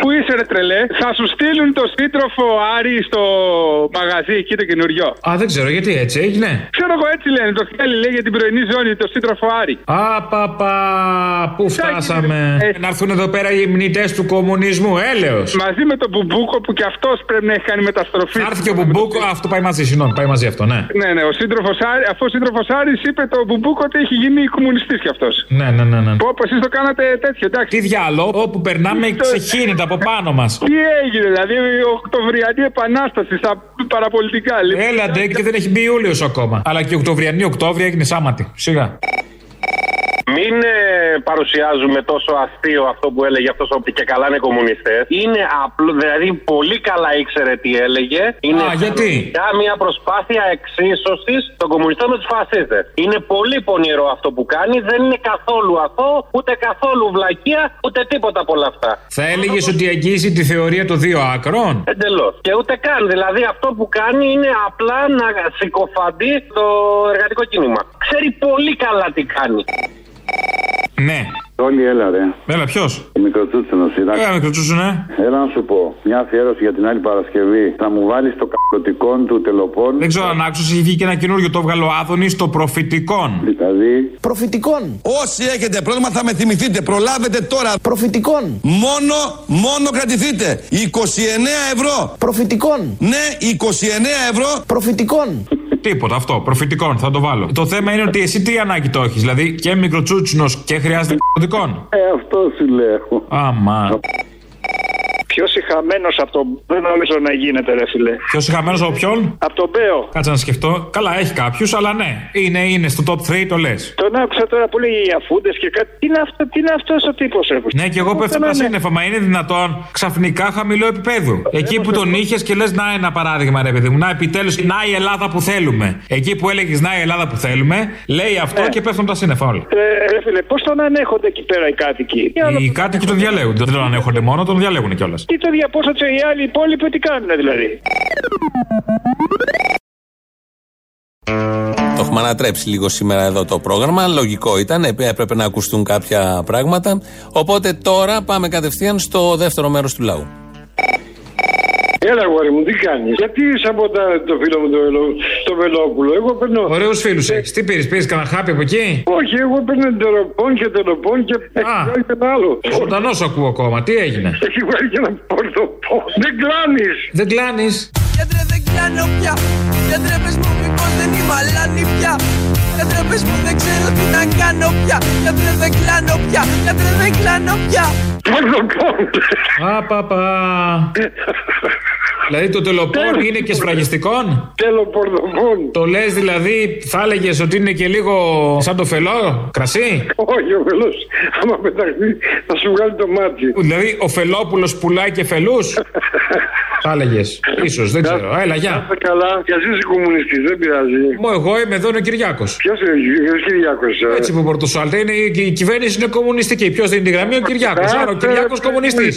Πού είσαι, ρε τρελέ, θα σου στείλουν το σύντροφο Άρη στο μαγαζί εκεί το καινούριο. Α, δεν ξέρω γιατί έτσι έγινε. Ξέρω εγώ έτσι λένε, το θέλει λέει για την πρωινή ζώνη, το σύντροφο Άρη. Α, πα, πα, πού φτάσαμε. Να έρθουν εδώ πέρα οι μνητές του κομμουνισμού, έλεος. Μαζί με τον Μπουμπούκο που και αυτός πρέπει να έχει κάνει μεταστροφή. Θα έρθει και ο Μπουμπούκο, αυτό πάει μαζί, συγγνώμη, πάει μαζί αυτό, ναι. Ναι, ναι, ο σύντροφος Άρη, αφού ο σύντροφος Άρης είπε το Μπουμπούκο ότι έχει γίνει κομμουνιστής κι αυτός. Ναι, ναι, ναι. ναι. Πω, πω εσείς το κάνατε τέτοιο, εντάξει. Τι διάλογο, όπου περνάμε ξεχύνεται από πάνω μας. Τι έγινε, δηλαδή η Οκτωβριανή Επανάσταση στα παραπολιτικά. λοιπόν. Έλαντε και δεν έχει μπει Ιούλιος ακόμα. Αλλά και η Οκτωβριανή Οκτώβρια έγινε σάματη. Σιγά. Μην ε, παρουσιάζουμε τόσο αστείο αυτό που έλεγε αυτός ότι και καλά είναι κομμουνιστές. Είναι απλό, δηλαδή πολύ καλά ήξερε τι έλεγε. Είναι Α, γιατί; πραγματικά μια προσπάθεια εξίσωσης των κομμουνιστών με τους φασίστες. Είναι πολύ πονηρό αυτό που κάνει. Δεν είναι καθόλου αυτό, ούτε καθόλου βλακεία, ούτε τίποτα από όλα αυτά. Θα έλεγες ότι αγγίζει τη θεωρία των δύο άκρων; Εντελώς. Και ούτε καν. Δηλαδή αυτό που κάνει είναι απλά να συκοφαντεί το εργατικό κίνημα. Ξέρει πολύ καλά τι κάνει. Ναι. Όλοι έλα ρε. Έλα, ποιος; Ο μικροτσούτσινος ήταν. Έλα, μικροτσούτσινο, ναι. Έλα να σου πω. Μια αφιέρωση για την άλλη Παρασκευή. Θα μου βάλεις το κακοτικόν του τελοπών. Δεν ξέρω αν άκουσε, έχει βγει και ένα καινούριο το έβγαλε ο Άδωνη στο προφητικόν. Δηλαδή. Προφητικών. Όσοι έχετε πρόβλημα θα με θυμηθείτε. Προλάβετε τώρα. Προφητικών. Μόνο, μόνο κρατηθείτε. 29 ευρώ. Προφητικών. Ναι, 29 ευρώ. Προφητικών. Τίποτα αυτό, προφητικών, θα το βάλω. Το θέμα είναι ότι εσύ τι ανάγκη το έχεις, δηλαδή και μικροτσούτσινος και χρειάζεται προφητικών. Ε, αυτό σου λέω. Άμα. Πιο συχαμένο από τον. Δεν νομίζω να γίνεται, ρε φιλέ. Ποιος συγχαμένο από ποιον; Από τον Μπέο. Κάτσε να σκεφτώ. Καλά, έχει κάποιους, αλλά ναι. Είναι, είναι στο top 3, το λες. Τον άκουσα τώρα που λέγει για φούντε και κάτι. Τι είναι, αυτό, τι είναι αυτός ο τύπος, ρε. Ναι, και εγώ πέφτω τα σύννεφα. Μα είναι δυνατόν ξαφνικά χαμηλό επίπεδο. Εκεί που τον είχες και λες, να ένα παράδειγμα, ρε παιδί μου. Να επιτέλους, να η Ελλάδα που θέλουμε. Εκεί που έλεγες να η Ελλάδα που θέλουμε, λέει αυτό και πέφτουν τα σύννεφα όλα. Ε, ρε φίλε, πώς τον ανέχονται εκεί πέρα οι κάτοικοι; Οι κάτοικοι τον διαλέγουν. Δεν τον ανέχονται μόνο, τον διαλέγουν κιόλας. Τι το δια, πόσο οι άλλοι υπόλοιποι τι κάνουν δηλαδή. Το έχουμε ανατρέψει λίγο σήμερα εδώ το πρόγραμμα. Λογικό ήταν, έπ- έπρεπε να ακουστούν κάποια πράγματα. Οπότε τώρα πάμε κατευθείαν στο δεύτερο μέρος του λαού. Έλα, αγόρι μου, τι κάνεις; Γιατί σαμποτά το φίλο μου το, Βελο- το Βελόπουλο; Εγώ παίρνω. Ωραίους φίλους έχεις. Τι πήρες, πήρες κανένα χάπι από εκεί; Όχι, εγώ παίρνω τελοπών και τελοπών και έχει βάλει και ένα άλλο. Ζωντανός ακούω ακόμα, τι έγινε; Έχει βάλει και ένα πορτοπόν. Δεν κλάνεις. Δεν κλάνεις; Γιατρέ δεν κλάνω πια Γιατρέ πες μου μήπως δεν είμαι αλάνη πια Γιατρέ πες μου δεν ξέρω τι να κάνω πια Γιατρέ δεν κλάνω πια Γιατρέ δεν κλάνω πια Απαπα. Δηλαδή το τελοπών είναι και σφραγιστικών; Τελοπορδοπών. Το λες δηλαδή, θα έλεγες ότι είναι και λίγο σαν το φελό, κρασί; Όχι, ο βελό, άμα πεταχθεί, θα σου βγάλει το μάτι. Δηλαδή ο Φελόπουλος πουλάει και φελούς; θα έλεγες. σω, δεν ξέρω. Έλα, γεια. Κάτσε καλά, κι ας είσαι κομμουνιστής, δεν πειράζει. Μου εγώ είμαι εδώ είναι ο Κυριάκος. Ποιος είναι ο Κυριάκος. Έτσι που πορτοσάλτε είναι η, η κυβέρνηση είναι κομμουνιστική. Ποιος δίνει τη γραμμή, ο Κυριάκος. Άρα ο Κυριάκος κομμουνιστής.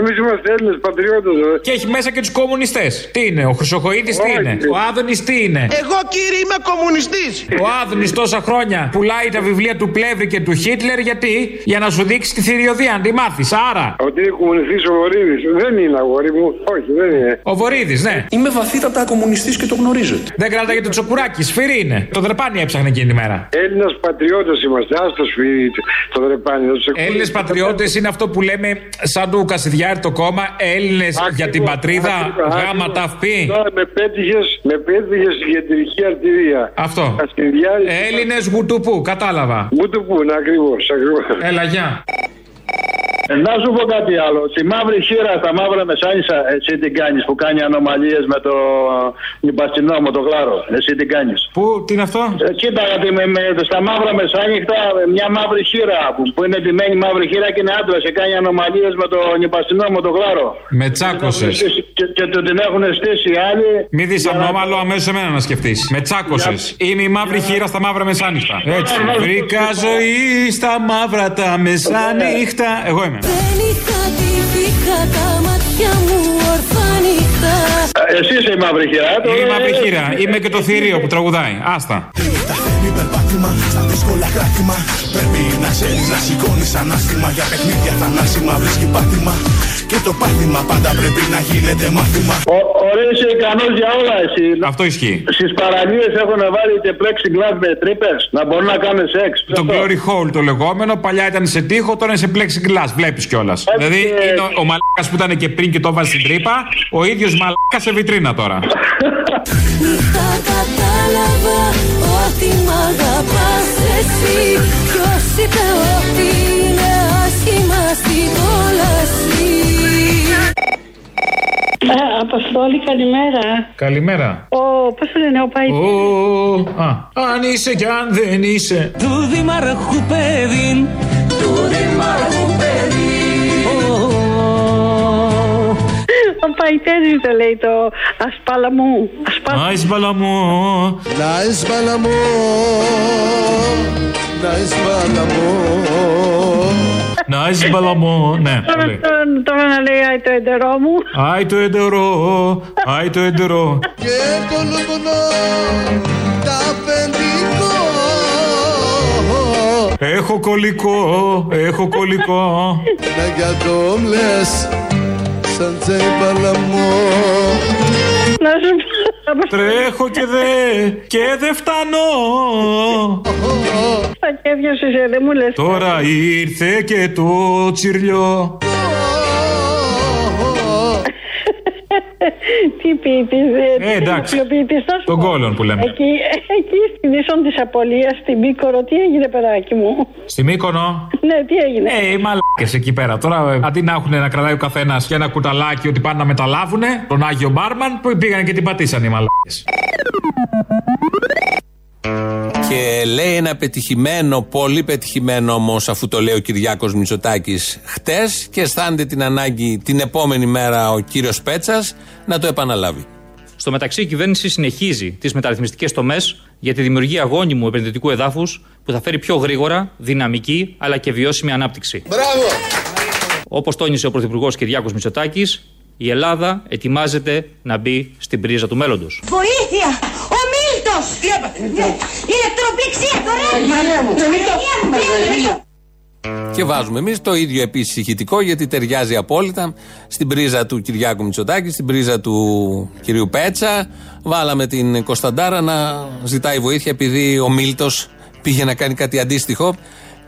Εμεί είμαστε Έλληνες πατριώτες. Και έχει μέσα και τους κομμουνιστές. Τι είναι, ο Χρυσοχοίδης τι είναι, ο Άδωνης τι είναι; Εγώ κύριε είμαι κομμουνιστής. Ο Άδωνης τόσα χρόνια πουλάει τα βιβλία του Πλεύρη και του Χίτλερ γιατί; Για να σου δείξει τη θηριωδία, αν τη μάθεις. Άρα. Ότι είναι κομμουνιστής ο Βορύδη. Δεν είναι αγόρι μου. Όχι, δεν είναι. Ο Βορύδης, ναι. Είμαι βαθύτατα κομμουνιστής και το γνωρίζετε. Δεν κράταγε το τσοκουράκι, σφυρί είναι. Το δρεπάνι έψαχνε εκείνη τη μέρα. Έλληνας πατριώτες είμαστε. Α το σφυρί, το δρεπάνι. Έλληνες πατριώτες είναι αυτό που λέμε σαν του Κασιδιάρη το κόμμα. Έλληνες για την πατρίδα, γάμα ταυπή. Με πέτυχε με πέτυχες στην κεντρική αρτηρία. Αυτό. Κασιδιάρη. Έλληνες γουτουπού, κατάλαβα. Γουτουπού, ναι, ακριβώς. Έλα, γεια. Ε, Να σου πω κάτι άλλο. Τη μαύρη χείρα, τα μαύρα μεσάνισσα, εσύ την κάνεις που κάνει ανομαλίες με το νυπαστινό, με το γλάρο. Εσύ την κάνεις. Πού, τι είναι αυτό; Ε, κοίτα, γιατί με, με, στα μαύρα μεσάνυχτα μια μαύρη χείρα που, που είναι εντυμένη μαύρη χείρα και είναι άντρα και κάνει ανομαλίες με το νυπαστινό, με το γλάρο. Με τσάκωσες. Και, και, του την έχουν στήσει οι άλλοι. Μη δεις ανώμαλο, αμέσως εμένα να σκεφτείς. Με τσάκωσες. Είμαι η μαύρη χείρα στα μαύρα μεσάνυχτα. Έτσι. Βρήκα ζωή στα μαύρα τα μεσάνυχτα. Εγώ είμαι. Δεν είχα τύχηκα τα μάτια μου ορθά νύχτα Εσύ είσαι η μαύρη χείρα, ε, το Είμαι η μαύρη χείρα. Είμαι και το θηρίο που τραγουδάει. Άστα. Ταχαίνει περπάτημα στα δύσκολα κράτημα. Πρέπει να ξέρεις να σηκώνεις ανάστημα. Για παιχνίδια θανάσιμα βρίσκει πάτημα. Και το πάτημα πάντα πρέπει να γίνεται μάθημα. Ωραία, είσαι ικανός για όλα εσύ. Αυτό ισχύει. Στις παραλίες έχουν βάλει και plexiglass με τρύπες να μπορούν να κάνουν σεξ. Το glory hole το λεγόμενο, παλιά ήταν σε τείχο, τώρα είναι σε plexiglass. Βλέπεις κιόλας. Δηλαδή είναι ο, ο μαλάκας που ήταν και πριν και το βάζει στην τρύπα, ο ίδιος μαλάκας σε βιτρίνα τώρα. Νύχτα κατάλαβα ότι μ' αγαπάς εσύ Ποιος είπε ότι είναι άσχημα στην κόλαση Αποστόλη, καλημέρα. Καλημέρα. Ο, πώς το λένε, ο Παϊτής. Ω, α, αν είσαι κι αν δεν είσαι. Του δημάρχου παιδί Ο Παϊτέρης το λέει το ασπάλα μου. Ασπάλα. Άις μπαλαμό. Nice μπαλαμό, nice μπαλαμό. Να είσαι μπαλαμό. Ναι, Τώρα λέει. τον- Τώρα να λέει «Άι, το εντερό μου. Άι το εντερό, άι το εντερό. Και το λουγνό, τα αφεντικό. Έχω κολλικό, έχω κολλικό. Να για το μλες, σαν τσέι μπαλαμό. Να σου πω. Τρέχω και δε, και δε φτάνω. Στα κέφια σου είσαι, δεν μου λες. Τώρα ήρθε και το τσιρλιό. Τι ποιητής, Ε, εντάξει. ποιητής, να σου Τον πω. κόλλον που λέμε. Εκεί, εκεί στην ίσον της απολίας, στην Μύκορο, τι έγινε παιδάκι μου; Στη Μύκονο; Ναι, τι έγινε; Ε, οι μαλάκες εκεί πέρα. Τώρα ε, αντί να έχουν να κρατάει ο καθένας και ένα κουταλάκι ότι πάνε να μεταλάβουνε τον Άγιο Μπάρμαν, που πήγανε και την πατήσανε οι μαλάκες. Και λέει ένα πετυχημένο, πολύ πετυχημένο όμως, αφού το λέει ο Κυριάκος Μητσοτάκης χτες, και αισθάνεται την ανάγκη την επόμενη μέρα ο κύριος Πέτσας να το επαναλάβει. Στο μεταξύ, η κυβέρνηση συνεχίζει τις μεταρρυθμιστικές τομές για τη δημιουργία αγώνιμου επενδυτικού εδάφους που θα φέρει πιο γρήγορα, δυναμική αλλά και βιώσιμη ανάπτυξη. Μπράβο. Όπως τόνισε ο Πρωθυπουργός Κυριάκος Μητσοτάκης, η Ελλάδα ετοιμάζεται να μπει στην πρίζα του μέλλοντος. Βοήθεια! Ο Μίλτος! Τι έπαθε, Ηλεκτροπληξία τώρα! Και βάζουμε εμείς το ίδιο επίσης ηχητικό γιατί ταιριάζει απόλυτα στην πρίζα του Κυριάκου Μητσοτάκη, στην πρίζα του κυρίου Πέτσα. Βάλαμε την Κωνσταντάρα να ζητάει βοήθεια επειδή ο Μίλτος πήγε να κάνει κάτι αντίστοιχο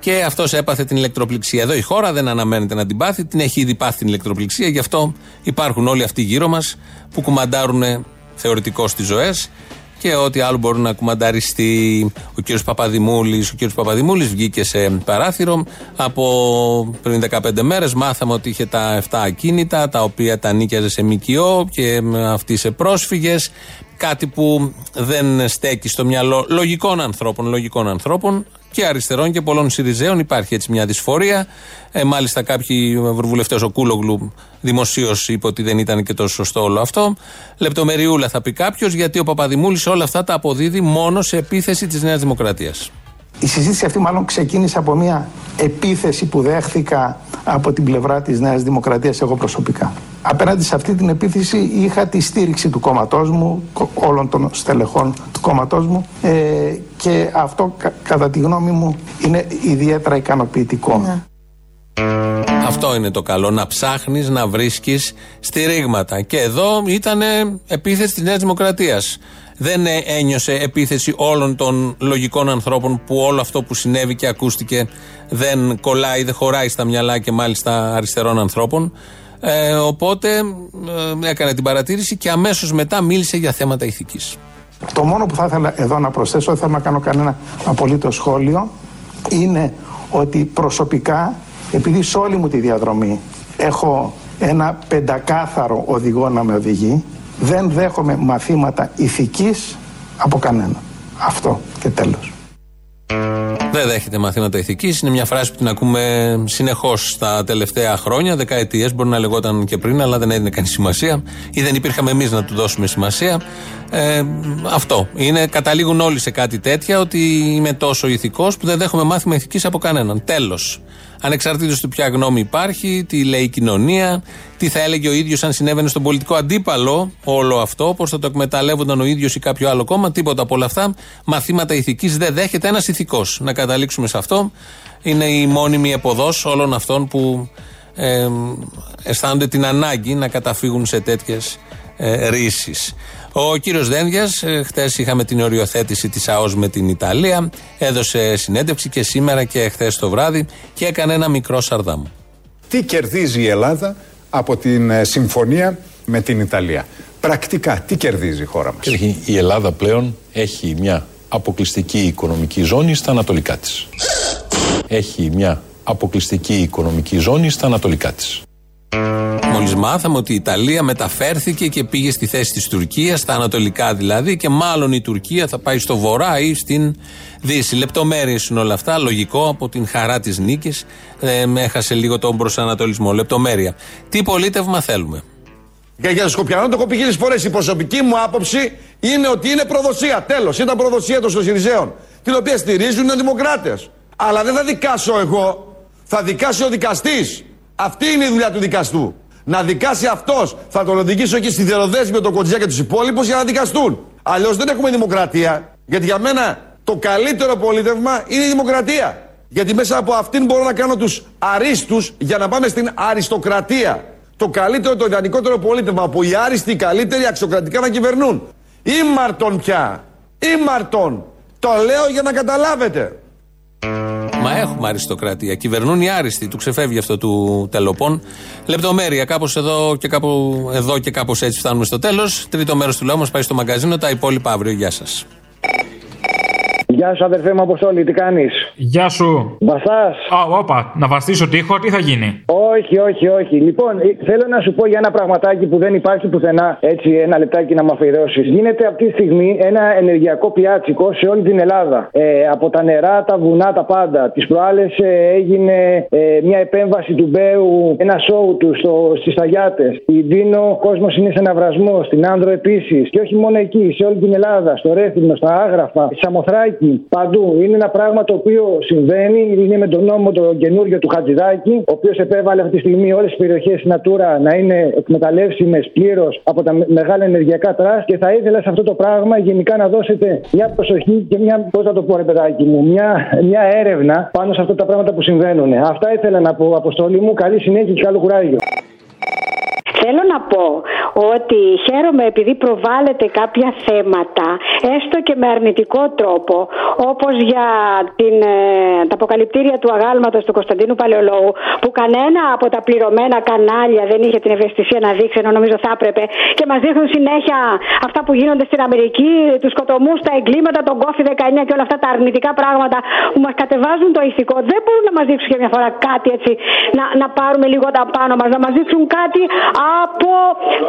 και αυτός έπαθε την ηλεκτροπληξία. Εδώ η χώρα δεν αναμένεται να την πάθει, την έχει ήδη πάθει την ηλεκτροπληξία, γι' αυτό υπάρχουν όλοι αυτοί γύρω μας που κουμαντάρουν θεωρητικώς τις ζωές και ό,τι άλλο μπορούν να κουμανταριστεί. Ο κύριος Παπαδημούλης, ο κύριος Παπαδημούλης βγήκε σε παράθυρο. Από πριν 15 μέρες μάθαμε ότι είχε τα 7 ακίνητα, τα οποία τα νίκιαζε σε ΜΚΟ και αυτοί σε πρόσφυγες. Κάτι που δεν στέκει στο μυαλό λογικών ανθρώπων, λογικών ανθρώπων και αριστερών και πολλών Σιριζέων. Υπάρχει έτσι μια δυσφορία. Ε, μάλιστα, κάποιοι ευρωβουλευτές, ο Κούλογλου, δημοσίως είπε ότι δεν ήταν και τόσο σωστό όλο αυτό. Λεπτομεριούλα θα πει κάποιος, γιατί ο Παπαδημούλης όλα αυτά τα αποδίδει μόνο σε επίθεση της Νέας Δημοκρατίας. Η συζήτηση αυτή μάλλον ξεκίνησε από μια επίθεση που δέχθηκα από την πλευρά της Νέας Δημοκρατίας εγώ προσωπικά. Απέναντι σε αυτή την επίθεση είχα τη στήριξη του κόμματός μου, κο- όλων των στελεχών του κόμματός μου ε, και αυτό κα- κατά τη γνώμη μου είναι ιδιαίτερα ικανοποιητικό. Αυτό είναι το καλό. Να ψάχνεις, να βρίσκεις στηρίγματα. Και εδώ ήταν επίθεση της Νέας Δημοκρατίας. Δεν ε, ένιωσε επίθεση όλων των λογικών ανθρώπων που όλο αυτό που συνέβη και ακούστηκε δεν κολλάει, δεν χωράει στα μυαλά και μάλιστα αριστερών ανθρώπων. Ε, οπότε ε, έκανε την παρατήρηση και αμέσως μετά μίλησε για θέματα ηθικής. Το μόνο που θα ήθελα εδώ να προσθέσω, δεν θέλω να κάνω κανένα απολύτως σχόλιο, είναι ότι προσωπικά, επειδή σε όλη μου τη διαδρομή έχω ένα πεντακάθαρο οδηγό να με οδηγεί, δεν δέχομαι μαθήματα ηθικής από κανένα. Αυτό και τέλος. Δεν δέχεται μαθήματα ηθικής. Είναι μια φράση που την ακούμε συνεχώς τα τελευταία χρόνια, δεκαετίες. Μπορεί να λεγόταν και πριν, αλλά δεν έδινε κανείς σημασία ή δεν υπήρχαμε εμείς να του δώσουμε σημασία. Ε, αυτό. Είναι, καταλήγουν όλοι σε κάτι τέτοια ότι είμαι τόσο ηθικός που δεν δέχομαι μάθημα ηθικής από κανέναν. Τέλος. Ανεξαρτήτως του ποια γνώμη υπάρχει, τι λέει η κοινωνία, τι θα έλεγε ο ίδιος αν συνέβαινε στον πολιτικό αντίπαλο όλο αυτό, πώς θα το εκμεταλλεύονταν ο ίδιος ή κάποιο άλλο κόμμα, τίποτα από όλα αυτά. Μαθήματα ηθικής δεν δέχεται ένας ηθικός. Να καταλήξουμε σε αυτό. Είναι η μόνιμη εποδός όλων αυτών που ε, αισθάνονται την ανάγκη να καταφύγουν σε τέτοιες ε, ρήσει. Ο κύριος Δένδιας, ε, χθες είχαμε την οριοθέτηση της ΑΟΣ με την Ιταλία. Έδωσε συνέντευξη και σήμερα και χθες το βράδυ και έκανε ένα μικρό σαρδάμ. Τι κερδίζει η Ελλάδα από την ε, συμφωνία με την Ιταλία; Πρακτικά, τι κερδίζει η χώρα μας; Καταρχήν, η Ελλάδα πλέον έχει μια αποκλειστική οικονομική ζώνη στα ανατολικά της. Έχει μια αποκλειστική οικονομική ζώνη στα ανατολικά της. Μόλις μάθαμε ότι η Ιταλία μεταφέρθηκε και πήγε στη θέση της Τουρκίας, στα ανατολικά δηλαδή, και μάλλον η Τουρκία θα πάει στο βορρά ή στην Δύση. Λεπτομέρειες είναι όλα αυτά. Λογικό από την χαρά της νίκης. Ε, με έχασε λίγο τον προσανατολισμό. Λεπτομέρεια. Τι πολίτευμα θέλουμε; Και για Σκοπιανό το έχω πει χίλιες φορές. Η προσωπική μου άποψη είναι ότι είναι προδοσία. Τέλος. Ήταν προδοσία των Σοσιαλιστών. Την οποία στηρίζουν οι Δημοκράτες. Αλλά δεν θα δικάσω εγώ. Θα δικάσει ο δικαστής. Αυτή είναι η δουλειά του δικαστού. Να δικάσει αυτός. Θα τον οδηγήσω εκεί στη Δεροδέση με τον Κοντζιά και τους υπόλοιπους για να δικαστούν. Αλλιώς δεν έχουμε δημοκρατία. Γιατί για μένα το καλύτερο πολίτευμα είναι η δημοκρατία. Γιατί μέσα από αυτήν μπορώ να κάνω τους αρίστους για να πάμε στην αριστοκρατία. Το καλύτερο, το ιδανικότερο πολίτευμα από οι άριστοι, οι καλύτεροι αξιοκρατικά να κυβερνούν. Ήμαρτον πια. Ήμαρτον. Το λέω για να καταλάβετε. Μα έχουμε αριστοκρατία. Κυβερνούν οι άριστοι. Του ξεφεύγει αυτό του τελοπών. Λεπτομέρεια. Κάπως εδώ και κάπου εδώ και κάπως έτσι φτάνουμε στο τέλος. Τρίτο μέρος του λαού μας πάει στο μαγκαζίνο. Τα υπόλοιπα αύριο. Γεια σας. Γεια σου, αδερφέ μου Αποστόλη, τι κάνεις; Γεια σου. Βαστά. Α, όπα, να βαστήσω τείχο, τι θα γίνει; Όχι, όχι, όχι. Λοιπόν, ε, θέλω να σου πω για ένα πραγματάκι που δεν υπάρχει πουθενά. Έτσι, ένα λεπτάκι να μου αφιερώσεις. Γίνεται αυτή τη στιγμή ένα ενεργειακό πιάτσικο σε όλη την Ελλάδα. Ε, από τα νερά, τα βουνά, τα πάντα. Τις προάλλες ε, έγινε ε, μια επέμβαση του Μπέου, ένα σοου του στις Αγιάτε. Στην Τήνο, ο κόσμος είναι σε αναβρασμό. Στην Άνδρο επίσης. Και όχι μόνο εκεί, σε όλη την Ελλάδα. Στο Ρέθυμνο, στα Άγραφα, στη Σαμοθράκη. Παντού. Είναι ένα πράγμα το οποίο συμβαίνει. Είναι με τον νόμο το καινούριο του Χατζηδάκη, ο οποίος επέβαλε αυτή τη στιγμή όλες τις περιοχές Natura να είναι εκμεταλλεύσιμες πλήρως από τα μεγάλα ενεργειακά τραστ και θα ήθελα σε αυτό το πράγμα γενικά να δώσετε μια προσοχή και μια, πώς θα το πω ρε παιδάκι μου, μια, μια έρευνα πάνω σε αυτά τα πράγματα που συμβαίνουν. Αυτά ήθελα να πω, Αποστολή μου. Καλή συνέχεια και καλό κουράγιο. Θέλω να πω ότι χαίρομαι επειδή προβάλλετε κάποια θέματα, έστω και με αρνητικό τρόπο, όπως για την, ε, τα αποκαλυπτήρια του αγάλματος του Κωνσταντίνου Παλαιολόγου, που κανένα από τα πληρωμένα κανάλια δεν είχε την ευαισθησία να δείξει, ενώ νομίζω θα έπρεπε, και μας δείχνουν συνέχεια αυτά που γίνονται στην Αμερική, τους σκοτωμούς, τα εγκλήματα, τον κόφι 19 και όλα αυτά τα αρνητικά πράγματα που μας κατεβάζουν το ηθικό. Δεν μπορούν να μας δείξουν και μια φορά κάτι έτσι, να, να πάρουμε λίγο τα πάνω μας, να μας δείξουν κάτι από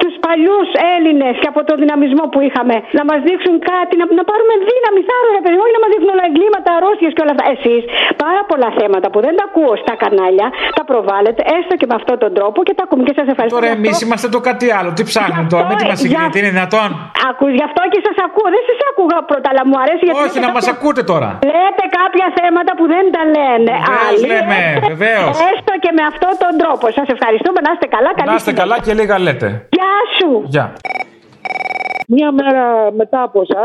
τους παλιούς Έλληνες και από το δυναμισμό που είχαμε. Να μας δείξουν κάτι, να, να πάρουμε δύναμη, θάρρος, ρε παιδί, όχι να μας δείχνουν όλα εγκλήματα, αρρώστιες και όλα αυτά. Εσείς πάρα πολλά θέματα που δεν τα ακούω στα κανάλια, τα προβάλλετε έστω και με αυτόν τον τρόπο και τα ακούμε και σας ευχαριστώ. Τώρα εμείς είμαστε το κάτι άλλο. Τι ψάχνουμε τώρα, μην τι μα συγκρίνετε, είναι δυνατόν. Ακούς, γι' αυτό και σας ακούω. Δεν σας άκουγα πρώτα, αλλά μου αρέσει γιατί. Όχι, να μας ακούτε τώρα. Λέτε κάποια θέματα που δεν τα λένε. Βεβαίως λέμε, βεβαίως. Έστω και με αυτόν τον τρόπο. Σας ευχαριστούμε, να είστε καλά. Να είστε καλά και λίγα λέτε. Γεια σου. Γεια. Μία μέρα μετά από εσά,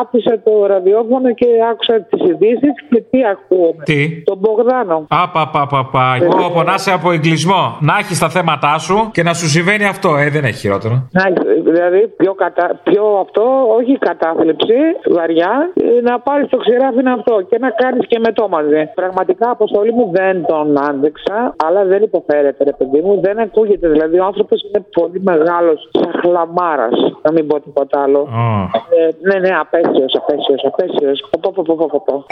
άφησα το ραδιόφωνο και άκουσα τις ειδήσεις και τι ακούω. Τι; Τον Μπογδάνο. Α, πα, πα, πα, πα. Εγώ πονάσαι από εγκλισμό. Να έχεις τα θέματά σου και να σου συμβαίνει αυτό. Ε, δεν έχει χειρότερο. Να, δηλαδή, πιο, κατα... πιο αυτό, όχι κατάθλιψη, βαριά, ε, να πάρεις το ξηράφι αυτό και να κάνεις και με το μαζί. Πραγματικά, αποστολή μου δεν τον άντεξα, αλλά δεν υποφέρεται, ρε παιδί μου. Δεν ακούγεται. Δηλαδή, ο άνθρωπος είναι πολύ μεγάλος, σαν χλαμάρα, να μην πω τίποτα άλλο. Ε, ναι, ναι, απέσιος, απέσιος, απέσιος. Πω, πω, πω, πω, πω.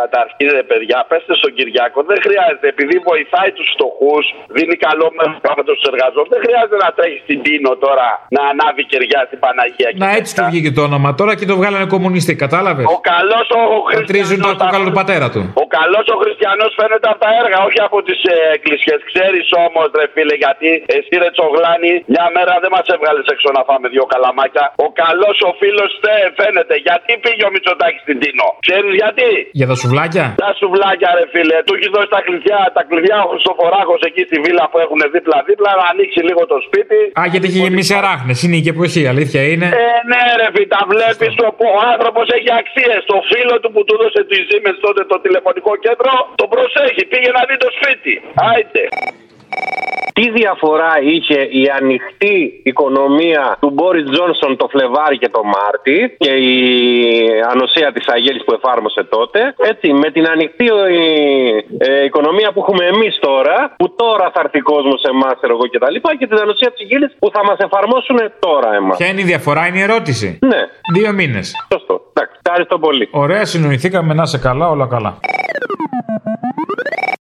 Καταρχήν, ρε παιδιά, πέστε στον Κυριάκο, δεν χρειάζεται, επειδή βοηθάει τους φτωχούς, δίνει καλό μέρος του εργαζόμενους, δεν χρειάζεται να τρέχει στην Τίνο τώρα να ανάβει κεριά στην Παναγία. Να έτσι του βγήκε το όνομα τώρα και το βγάλανε κομμουνιστή, κατάλαβες; Ο καλός ο Τρίζουν το κόκαλο του πατέρα του. Ο καλός ο χριστιανός φαίνεται από τα έργα, όχι από τις ε, εκκλησίες. Ξέρεις όμως, ρε φίλε, γιατί εσύ ρε τσογλάνη, μια μέρα δεν μας έβγαλες έξω να φάμε δύο καλαμάκια. Ο καλός ο φίλος φαίνεται. Γιατί πήγε ο Μητσοτάκης στην Τίνο; Ξέρεις γιατί; Για τα σουβλάκια; Τα σουβλάκια, ρε φίλε. Του έχει δώσει τα κλειδιά, τα κλειδιά ο Χριστοφοράκο εκεί στη βίλα που έχουν δίπλα-δίπλα να ανοίξει λίγο το σπίτι. Α, γιατί έχει γεμίσει αράχνες. Είναι η εποχή, αλήθεια είναι. Ε, ναι, ρε φίλε, τα βλέπεις. Ο, ο άνθρωπος έχει αξίες. Το φίλο του που του δώσε τη ζήμε τότε το τηλεφωνικό κέντρο, το προσέχει. Πήγε να δει το σπίτι. Άιτε. Τι διαφορά είχε η ανοιχτή οικονομία του Μπόρις Τζόνσον το Φλεβάρι και το Μάρτι και η ανοσία της Αγέλης που εφάρμοσε τότε. Έτσι, με την ανοιχτή ε, οικονομία που έχουμε εμείς τώρα, που τώρα θα έρθει κόσμος σε εμάς, εγώ και τα λοιπά, και την ανοσία της Αγέλης που θα μας εφαρμόσουν τώρα εμάς. Ποια είναι η διαφορά, είναι η ερώτηση. Ναι. Δύο μήνες. Σωστό. Εντάξει, ευχαριστώ πολύ. Ωραία, συνοηθήκαμε να σε καλά, όλα καλά.